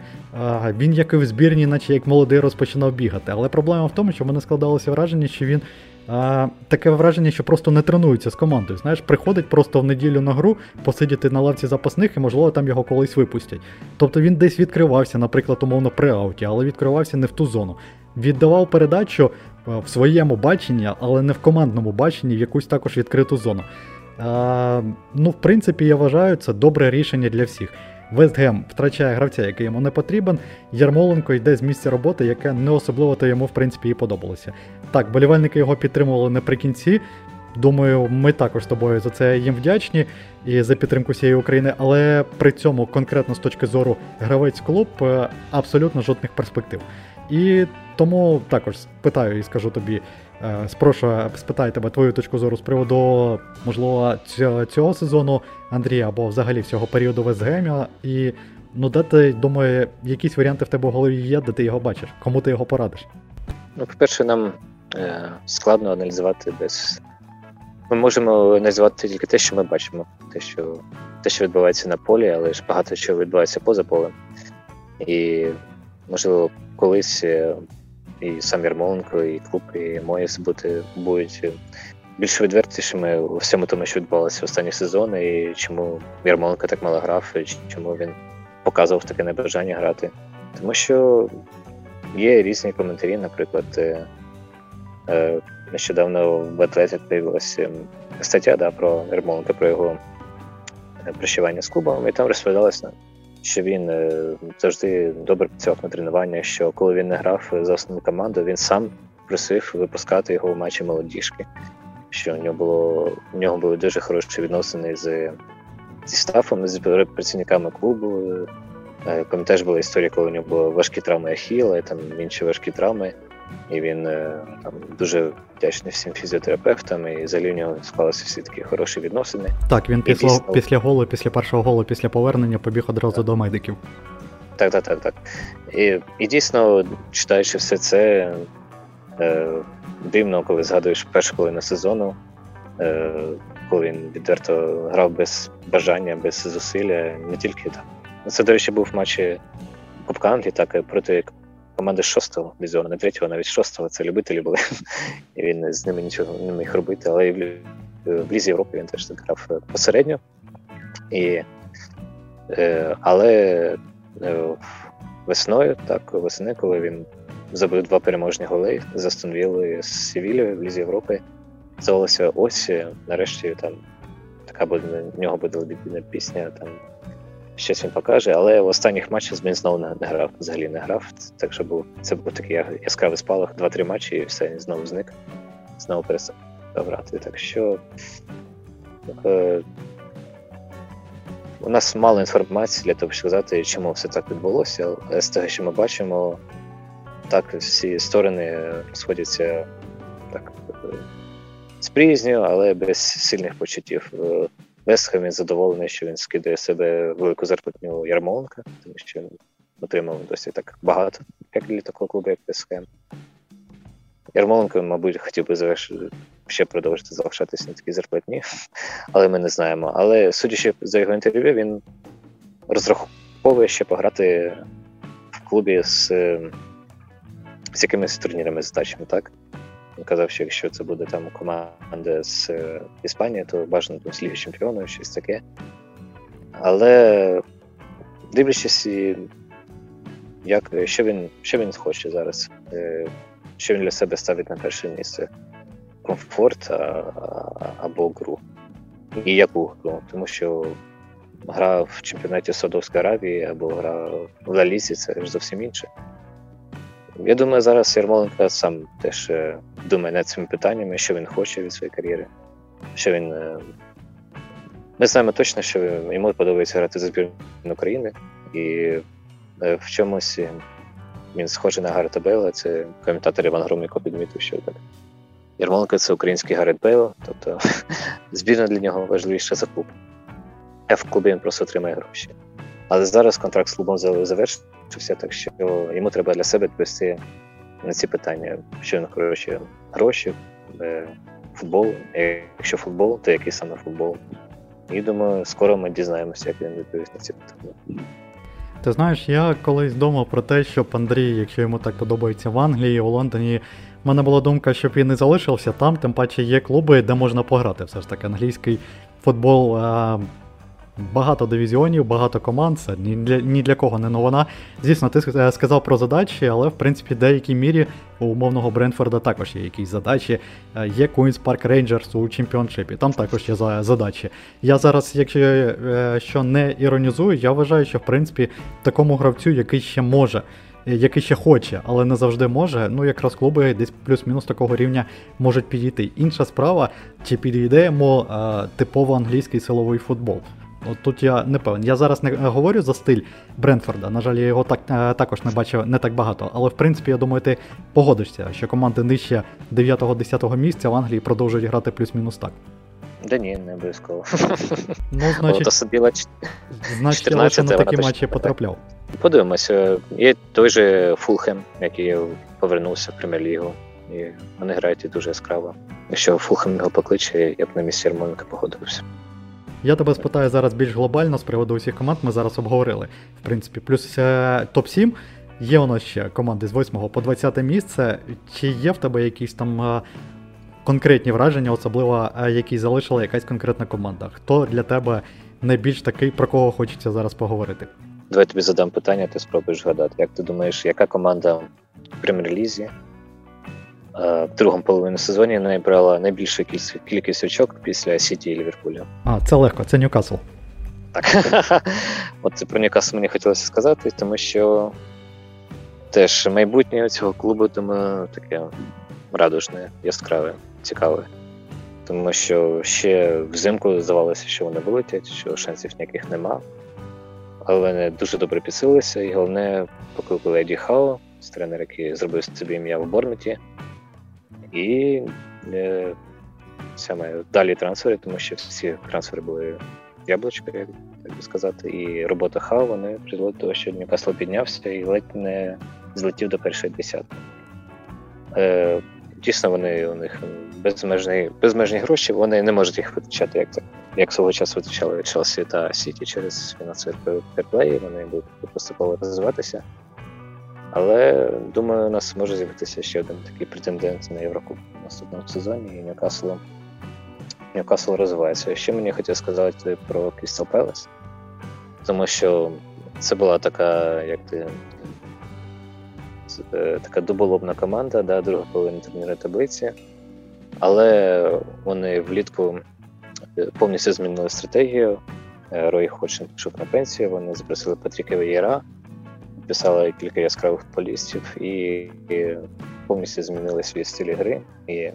він як і в збірні, наче як молодий, розпочинав бігати. Але проблема в тому, що в мене складалося враження, що він а, таке враження, що просто не тренується з командою. Знаєш, приходить просто в неділю на гру, посидіти на лавці запасних і, можливо, там його колись випустять. Тобто він десь відкривався, наприклад, умовно при ауті, але відкривався не в ту зону. Віддавав передачу в своєму баченні, але не в командному баченні, в якусь також відкриту зону. А, Ну, в принципі, я вважаю, це добре рішення для всіх. Вестгем втрачає гравця, який йому не потрібен. Ярмоленко йде з місця роботи, яке не особливо то йому в принципі і подобалося. Так, болівальники його підтримували наприкінці. Думаю, ми також з тобою за це їм вдячні і за підтримку всієї України, але при цьому конкретно з точки зору гравець клуб е, абсолютно жодних перспектив. І тому також питаю і скажу тобі, спрошу спитаю тебе твою точку зору з приводу, можливо, цього сезону Андрія або взагалі всього періоду Вестгемя. І ну, де ти думаю, якісь варіанти в тебе в голові є, де ти його бачиш? Кому ти його порадиш? Ну, по-перше, нам е, складно аналізувати без. Ми можемо аналізувати тільки те, що ми бачимо, те, що те, що відбувається на полі, але ж багато що відбувається поза полем. І, можливо, колись е, і сам Ярмоленко, і клуб, і Моєс бути будуть більш відвертішими у всьому тому, що відбувалося останні сезони, і чому Ярмоленко так мало грав, і чому він показував таке небажання грати. Тому що є різні коментарі, наприклад, е, е, нещодавно в Атлеті з'явилася стаття да, про Ярмоленка, про його е, прощування з клубом, і там розповідалося що він е, завжди добре працював на тренування. Що коли він не грав за основну команду, він сам просив випускати його в матчі молодіжки. Що у нього було у нього були дуже хороші відносини з зі стафом, з працівниками клубу. Там теж була історія, коли у нього були важкі травми Ахіла, і там інші важкі травми. І він е, там дуже вдячний всім фізіотерапевтам, і взагалі в нього склалися всі такі хороші відносини. Так, він після дійсно... після голу, після першого голу, після повернення побіг одразу так. до медиків. Так, так, так, так. І і дійсно, читаючи все це, е, дивно, коли згадуєш першу хвилину сезону, е, коли він відверто грав без бажання, без зусилля, не тільки там. Це, до речі, був в матчі Кубка Англії, так і проти команди шостого дивізіону, не третього, навіть шостого, це любителі були. І він з ними нічого не міг робити. Але в, в Лізі Європи він теж грав е, посередньо. І, е, Але е, весною, так, весни, коли він забив два переможні голи за Стонвілою з Севілією в Лізі Європи, здавалося, ось нарешті там така буде в нього буде пісня. там щось він покаже, але в останніх матчах він знову не, не грав, взагалі не грав. Так що був це був такий яскравий спалах, два-три матчі, і все, він знову зник, знову перестав грати. Так що е, у нас мало інформації для того, щоб сказати, чому все так відбулося, але з того, що ми бачимо, так всі сторони сходяться так з приязню, але без сильних почуттів. Вестхем він задоволений, що він скидає себе велику зарплатню Ярмоленка, тому що він отримав досить так багато, як для такого клубу, як Вестхем. Ярмоленко, мабуть, хотів би ще продовжити залишатися на такій зарплатні, але ми не знаємо. Але судячи за його інтерв'ю, він розраховує ще пограти в клубі з з якимись турнірами задачами, так? Казав, що якщо це буде там команда з е, Іспанії, то бажано там з Ліги щось таке. Але дивлячись, як, що він що він хоче зараз, е, що він для себе ставить на перше місце: комфорт а, або гру. І яку гру? Тому що гра в чемпіонаті Саудовської Аравії або гра в Лалісі це ж зовсім інше. Я думаю, зараз Ярмоленко сам теж е, думає над цими питаннями, що він хоче від своєї кар'єри. Що він. Е, ми знаємо точно, що йому подобається грати за збірну України, і е, в чомусь він схожий на Гарета Бейла. Це коментатор Іван Громіко підмітив, що так. Ярмоленко це український Гарет Бейл, тобто збірна для нього важливіша за клуб. А в клубі він просто отримає гроші. Але зараз контракт з клубом завершився, так що йому треба для себе відповісти на ці питання, що він хороші гроші, е, футбол. Якщо футбол, то який саме футбол? І думаю, скоро ми дізнаємося, як він відповість на ці питання. Ти знаєш, я колись думав про те, щоб Андрій, якщо йому так подобається в Англії, у Лондоні, в мене була думка, щоб він не залишився там, тим паче є клуби, де можна пограти. Все ж таки, англійський футбол е, Багато дивізіонів, багато команд, це ні для ні для кого не новина. Звісно, ти е, сказав про задачі, але в принципі в деякій мірі у умовного Бренфорда також є якісь задачі. Е, є Queen's Park Rangers у чемпіоншипі, там також є задачі. Я зараз, якщо е, що не іронізую, я вважаю, що в принципі такому гравцю, який ще може. Який ще хоче, але не завжди може. Ну, якраз клуби десь плюс-мінус такого рівня можуть підійти. Інша справа, чи підійде йому типово англійський силовий футбол. От тут я не певен. Я зараз не говорю за стиль Бренфорда. На жаль, я його так е, також не бачив не так багато. Але в принципі, я думаю, ти погодишся, що команди нижче 9-10 місця в Англії продовжують грати плюс-мінус так. Да ні, не обов'язково. Ну, значить, Собіла... значить я лише на такі матчі потрапляв. Подивимося, є той же Фулхем, який повернувся в прем'єр-лігу. І вони грають і дуже яскраво. Якщо Фулхем його покличе, я б на місці Ярмоленка погодився. Я тебе спитаю зараз більш глобально з приводу усіх команд, ми зараз обговорили. В принципі, плюс е, топ-7. Є у нас ще команди з 8 по 20 місце. Чи є в тебе якісь там е, конкретні враження, особливо е, які залишила якась конкретна команда? Хто для тебе найбільш такий, про кого хочеться зараз поговорити? Давай тобі задам питання, ти спробуєш згадати. Як ти думаєш, яка команда в прем'єр-лізі в другому половині сезоні набрала найбільшу кількість очок після Сіті і Ліверпуля. А, це легко, це Ньюкасл. Так. От про Ньюкасл мені хотілося сказати, тому що теж майбутнє цього клубу тому таке радужне, яскраве, цікаве. Тому що ще взимку здавалося, що вони вилетять, що шансів ніяких нема. Але вони дуже добре підсилилися, і головне, покликали Еді Хао, тренер, який зробив собі ім'я в Борміті. І е, саме далі трансфери, тому що всі трансфери були яблучко, як так би сказати, і робота Хау вони призвели до того, що Ньюкасл піднявся і ледь не злетів до першої десятки. Е, Дійсно, вони у них безмежні безмежні гроші, вони не можуть їх витрачати, як як свого часу витрачали Челсі та Сіті через фінансові перплеї, вони будуть поступово розвиватися. Але думаю, у нас може з'явитися ще один такий претендент на Єврокуб в наступному сезоні, і Ньюкасл Ньюкасл розвивається. Ще мені хотів сказати про Crystal Palace, тому що це була така, як ти. Е, така дуболобна команда, да, друга половина турнірної таблиці, але вони влітку е, повністю змінили стратегію. Е, Рой Хочин пішов на пенсію, вони запросили Патріка Вієра, Писали кілька яскравих футболістів і, і повністю змінили свій стиль гри. І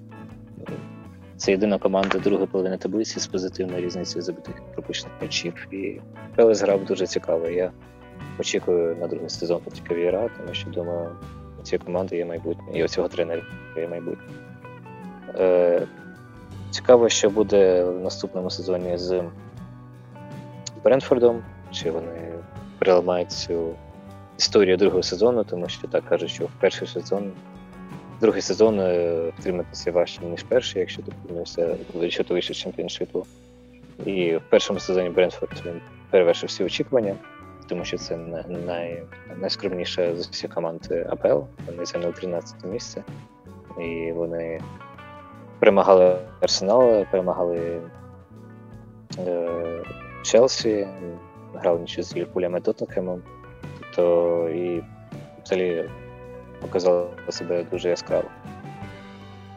це єдина команда другої половини таблиці з позитивною різницею забитих пропущених м'ячів. І Пелес грав дуже цікаво. Я очікую на другий сезон Патріка Віра, тому що думаю, у цієї команди є майбутнє, і у цього тренера є майбутнє. Е, Цікаво, що буде в наступному сезоні з Брентфордом, чи вони переламають цю історія другого сезону, тому що так кажуть, що в перший сезон, другий сезон е, втриматися важче, ніж перший, якщо ти повернувся, якщо ти вийшов з чемпіоншипу. І в першому сезоні Брентфорд він перевершив всі очікування, тому що це най, найскромніша з усіх команд АПЛ. Вони зайняли 13 місце. І вони перемагали Арсенал, перемагали е, Челсі, грали нічого з Ліверпулем і Тоттенхемом то і взагалі показала себе дуже яскраво.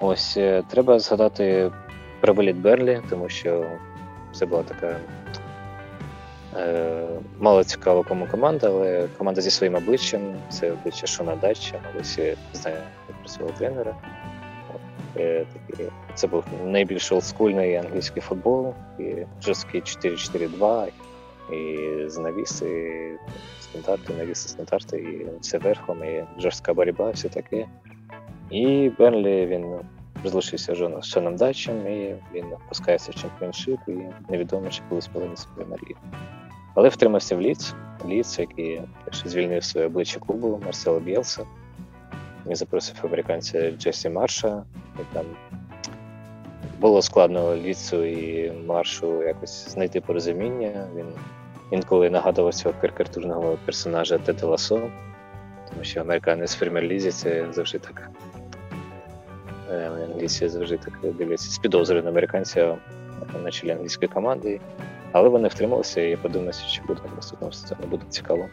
Ось е, треба згадати про виліт Берлі, тому що це була така е, мало цікава кому команда, але команда зі своїм обличчям, це обличчя Шона Дача, всі знаємо про свого тренера. Е, це був найбільш олдскульний англійський футбол, і жорсткий 4-4-2, і з навіси, стандарти, навіси стандарти, і все верхом, і жорстка боротьба, все таке. І Бенлі він розлучився з Шоном Датчем, і він опускається в чемпіоншип, і невідомо, чи колись повинен себе Марії. Але втримався в Ліц, Ліц, який звільнив своє обличчя клубу Марсело Бєлса. Він запросив американця Джесі Марша, і там було складно Ліцу і Маршу якось знайти порозуміння. Він інколи нагадував цього карикатурного персонажа Теда Ласо, тому що американець в прем'єр-лізі це завжди так. Е, англійці завжди так дивляться з підозрою на американця на чолі англійської команди. Але вони втрималися і я подумав, що буде в наступному сезоні, буде цікаво.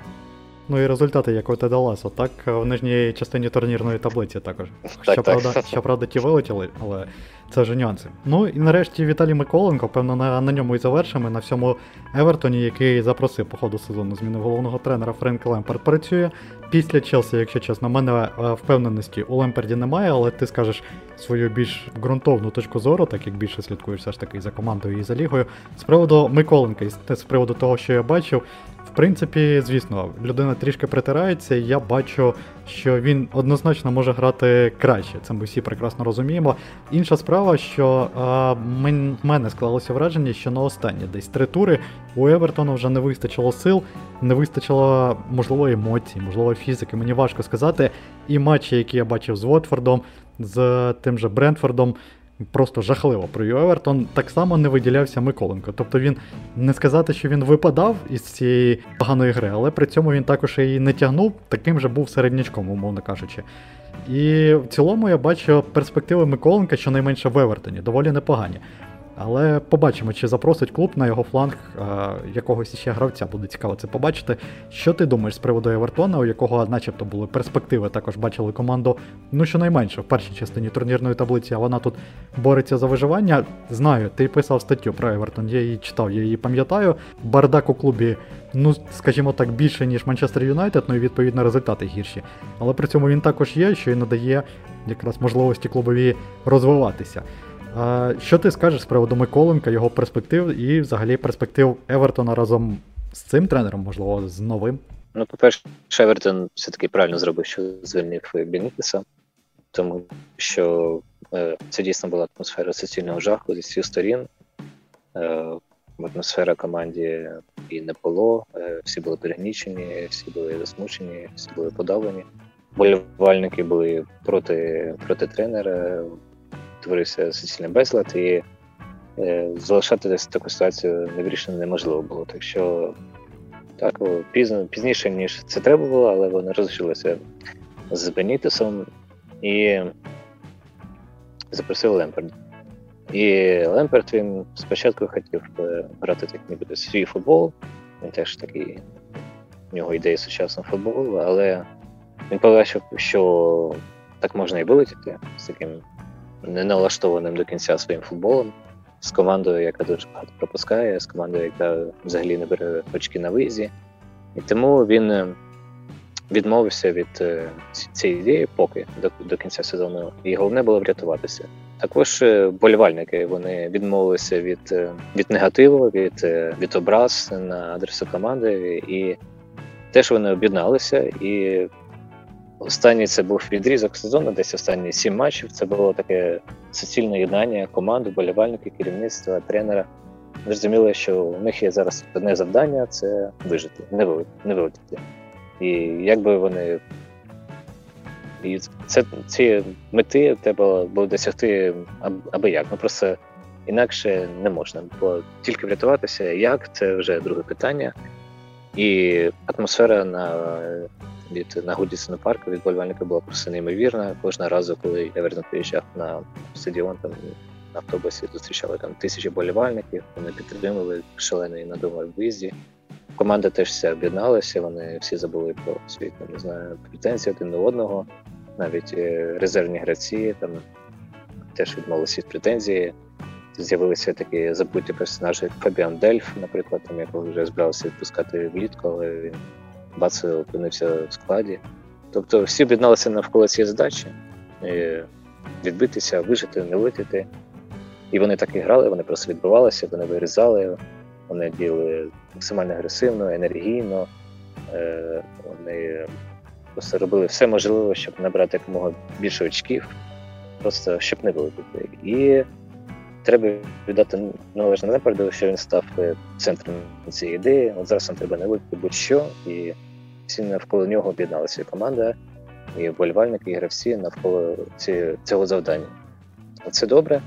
Ну і результати, як у Теда Ласо, так в нижній частині турнірної таблиці також. Так, Щоправда, так. щоправда, ті вилетіли, але це вже нюанси. Ну і нарешті Віталій Миколенко, певно, на, на ньому і завершимо. На всьому Евертоні, який запросив по ходу сезону змінив головного тренера Френк Лемперд працює. Після Челсі, якщо чесно, мене е, впевненості у Лемперді немає, але ти скажеш свою більш ґрунтовну точку зору, так як більше слідкуєш все ж таки за командою і за лігою. З приводу Миколенка, і з приводу того, що я бачив, в принципі, звісно, людина трішки притирається, і я бачу, що він однозначно може грати краще. Це ми всі прекрасно розуміємо. Інша справа, що в мене склалося враження, що на останні десь три тури у Евертона вже не вистачило сил, не вистачило, можливо, емоцій, можливо, фізики. Мені важко сказати. І матчі, які я бачив з Вотфордом, з тим же Брентфордом. Просто жахливо провів Евертон. Так само не виділявся Миколенко. Тобто він не сказати, що він випадав із цієї поганої гри, але при цьому він також і не тягнув, таким же був середнячком, умовно кажучи. І в цілому я бачу перспективи Миколенка щонайменше в Евертоні, доволі непогані. Але побачимо, чи запросить клуб на його фланг е, якогось іще гравця. Буде цікаво це побачити. Що ти думаєш з приводу Евертона, у якого начебто були перспективи, також бачили команду, ну щонайменше в першій частині турнірної таблиці, а вона тут бореться за виживання. Знаю, ти писав статтю про Евертон, я її читав, я її пам'ятаю. Бардак у клубі, ну скажімо так, більше, ніж Манчестер Юнайтед, ну і відповідно результати гірші. Але при цьому він також є, що і надає якраз можливості клубові розвиватися. А, Що ти скажеш з приводу Миколенка, його перспектив і взагалі перспектив Евертона разом з цим тренером, можливо, з новим? Ну, по-перше, Евертон все-таки правильно зробив, що звільнив Бенітеса, тому що е, це дійсно була атмосфера суцільного жаху зі всіх сторін. Е, атмосфера команді і не було, е, всі були перегнічені, всі були засмучені, всі були подавлені. Болівальники були проти, проти тренера, творився суцільний безлад, і е, залишати десь таку ситуацію невирішено неможливо було. Так що так, пізно, пізніше, ніж це треба було, але вони розлучилися з Бенітесом і запросили Лемперда. І Лемперд він спочатку хотів е, грати так ніби свій футбол. Він теж такий, в нього ідеї сучасного футболу, але він побачив, що так можна і вилетіти з таким неналаштованим до кінця своїм футболом, з командою, яка дуже багато пропускає, з командою, яка взагалі не бере очки на виїзді. І тому він е, відмовився від е, цієї ідеї поки до, до кінця сезону. І головне було врятуватися. Також е, болівальники вони відмовилися від, від негативу, від, від образ на адресу команди, і теж вони об'єдналися. І останній це був відрізок сезону, десь останні сім матчів. Це було таке суцільне єднання команди, болівальники, керівництва, тренера. Зрозуміли, що у них є зараз одне завдання це вижити, не вилетіти. І якби вони. І це, ці мети треба було досягти аб- аби як. Ну просто інакше не можна. Бо тільки врятуватися, як це вже друге питання. І атмосфера на, від, на Гудісону парку від болівальника була просто неймовірна. Кожного разу, коли Евертон приїжджав на стадіон, там на автобусі зустрічали там тисячі болівальників, вони підтримували шалений надумав виїзді. Команда теж вся об'єдналася, вони всі забули про там, не знаю, претензії один до одного. Навіть е, резервні гравці там теж відмовилися від претензії. З'явилися такі забуті персонажі, як Фабіан Дельф, наприклад, там якого вже збирався відпускати влітку, але він бац опинився в складі. Тобто всі об'єдналися навколо цієї задачі е, відбитися, вижити, не вилетіти. І вони так і грали, вони просто відбивалися, вони вирізали, вони діяли максимально агресивно, енергійно. Е, Вони просто робили все можливе, щоб набрати якомога більше очків, просто щоб не було вилетіти. І треба віддати належне Лемперду, що він став центром цієї ідеї. От зараз нам треба не будь-що, і всі навколо нього об'єдналася команда, і вболівальники, і гравці навколо ці, цього завдання. Це добре,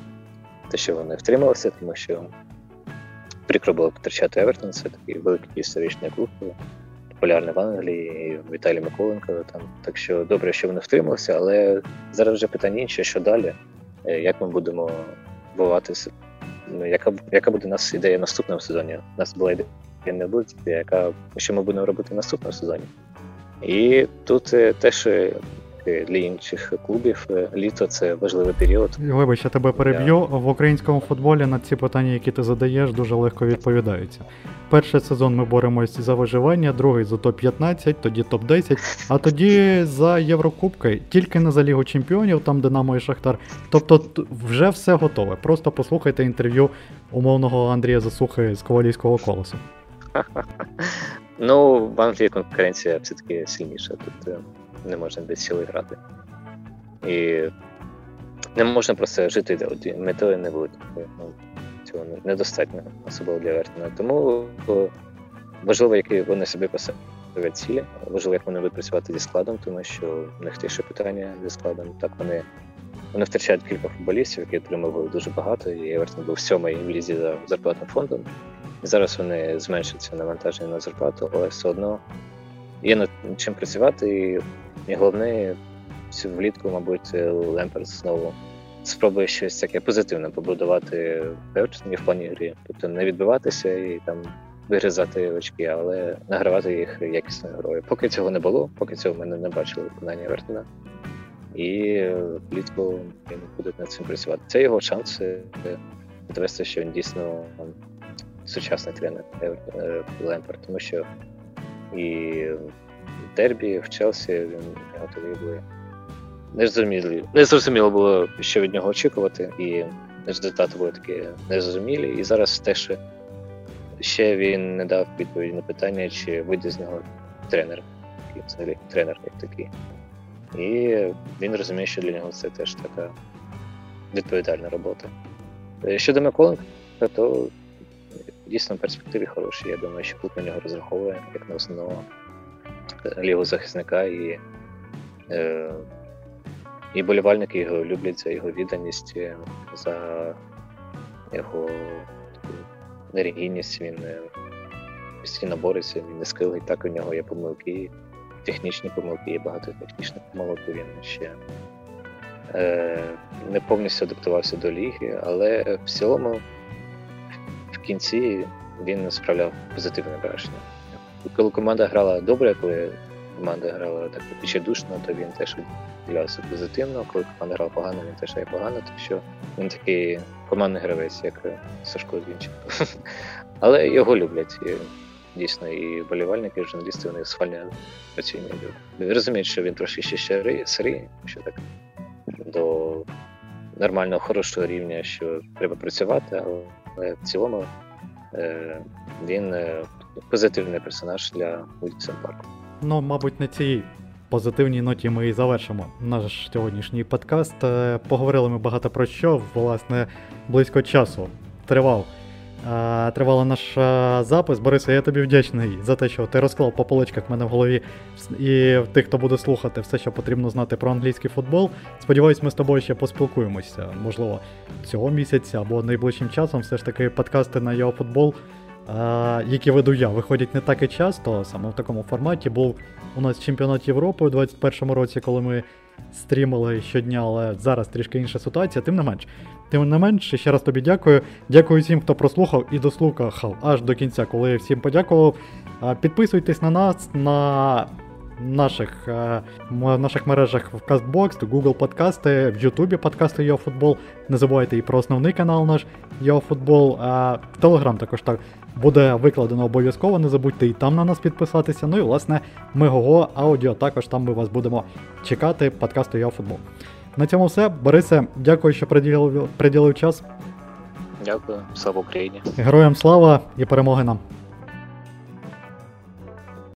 те, що вони втрималися, тому що прикро було втрачати Евертон, це такий великий історичний клуб, популярний в Англії, і Віталій Миколенко. Там. Так що добре, що вони втрималися, але зараз вже питання інше, що далі, е, як ми будемо буватися, ну, яка яка буде у нас ідея наступного сезоні? У нас була ідея не буде, яка що ми будемо робити в наступному сезоні. І тут е, теж для інших клубів е, літо це важливий період. Вибач, я тебе переб'ю. В українському футболі на ці питання, які ти задаєш, дуже легко відповідаються. Перший сезон ми боремось за виживання, другий за топ-15, тоді топ-10, а тоді за Єврокубки, тільки не за Лігу Чемпіонів, там Динамо і Шахтар. Тобто вже все готове. Просто послухайте інтерв'ю умовного Андрія Засухи з Ковалівського колосу. Ну, в Англії конкуренція все-таки сильніша. Тут е, не можна без сили грати. І не можна просто жити метою не буде. Ну, Цього недостатньо, особливо для Вертона. Тому важливо, які вони собі поставлять цілі, важливо, як вони будуть працювати зі складом, тому що в них теж питання зі складом. Так вони вони втрачають кілька футболістів, які отримували дуже багато, і Евертон був сьомий в лізі за зарплатним фондом. Зараз вони зменшаться навантаження на зарплату, але все одно є над чим працювати. І головне, влітку, мабуть, Лемперс знову спробує щось таке позитивне побудувати в плані грі. Тобто не відбиватися і там вирізати очки, але награвати їх якісною грою. Поки цього не було, поки цього ми не бачили виконання Вертона. І влітку він буде над цим працювати. Це його шанс е, довести, що він дійсно сучасний тренер е, Лемпер, тому що і в Дербі, в Челсі він готовий були. Незрозуміло, незрозуміло було, що від нього очікувати, і результати були такі незрозумілі. І зараз теж ще він не дав відповіді на питання, чи вийде з нього тренер, взагалі тренер як такий. І він розуміє, що для нього це теж така відповідальна робота. Е, щодо Миколенка, то дійсно перспективи хороші. Я думаю, що клуб на нього розраховує як на основного лівого захисника і е, і болівальники його люблять за його відданість, е, за його таку нерегійність. Він е, постійно бореться, він не скилий. Так у нього є помилки, технічні помилки, є багато технічних помилок. Він ще е, не повністю адаптувався до ліги, але в цілому кінці він справляв позитивне враження. Коли команда грала добре, коли команда грала так відчайдушно, то він теж відділявся позитивно. Коли команда грала погано, він теж грає погано, тому що він такий командний гравець, як Сашко Двінченко. Але його люблять. Дійсно, і болівальники, і журналісти вони схвальні працюють. Розуміють, що він трошки ще сирий, що так до нормального, хорошого рівня, що треба працювати, але в цілому е, він е, позитивний персонаж для Вільсон Парку. Ну, мабуть, на цій позитивній ноті ми і завершимо наш сьогоднішній подкаст. Е, поговорили ми багато про що, власне, близько часу тривав. Тривала наш запис. Борисе, я тобі вдячний за те, що ти розклав по поличках в мене в голові і тих, хто буде слухати все, що потрібно знати про англійський футбол. Сподіваюсь, ми з тобою ще поспілкуємося. Можливо, цього місяця або найближчим часом все ж таки подкасти на його футбол які веду я, виходять не так і часто, саме в такому форматі. Був у нас чемпіонат Європи у 2021 році, коли ми стрімили щодня, але зараз трішки інша ситуація. Тим не менш, тим не менш, ще раз тобі дякую. Дякую всім, хто прослухав і дослухав аж до кінця, коли я всім подякував. Підписуйтесь на нас на наших в наших мережах в Castbox, Google подкасти, в YouTube подкасти YoFootball. Не забувайте і про основний канал наш YoFootball. В Telegram також так буде викладено обов'язково, не забудьте і там на нас підписатися. Ну і власне Мегого аудіо також там ми вас будемо чекати, подкасту футбол. На цьому все. Борисе, дякую, що приділив, приділив час. Дякую, слава Україні. Героям слава і перемоги нам.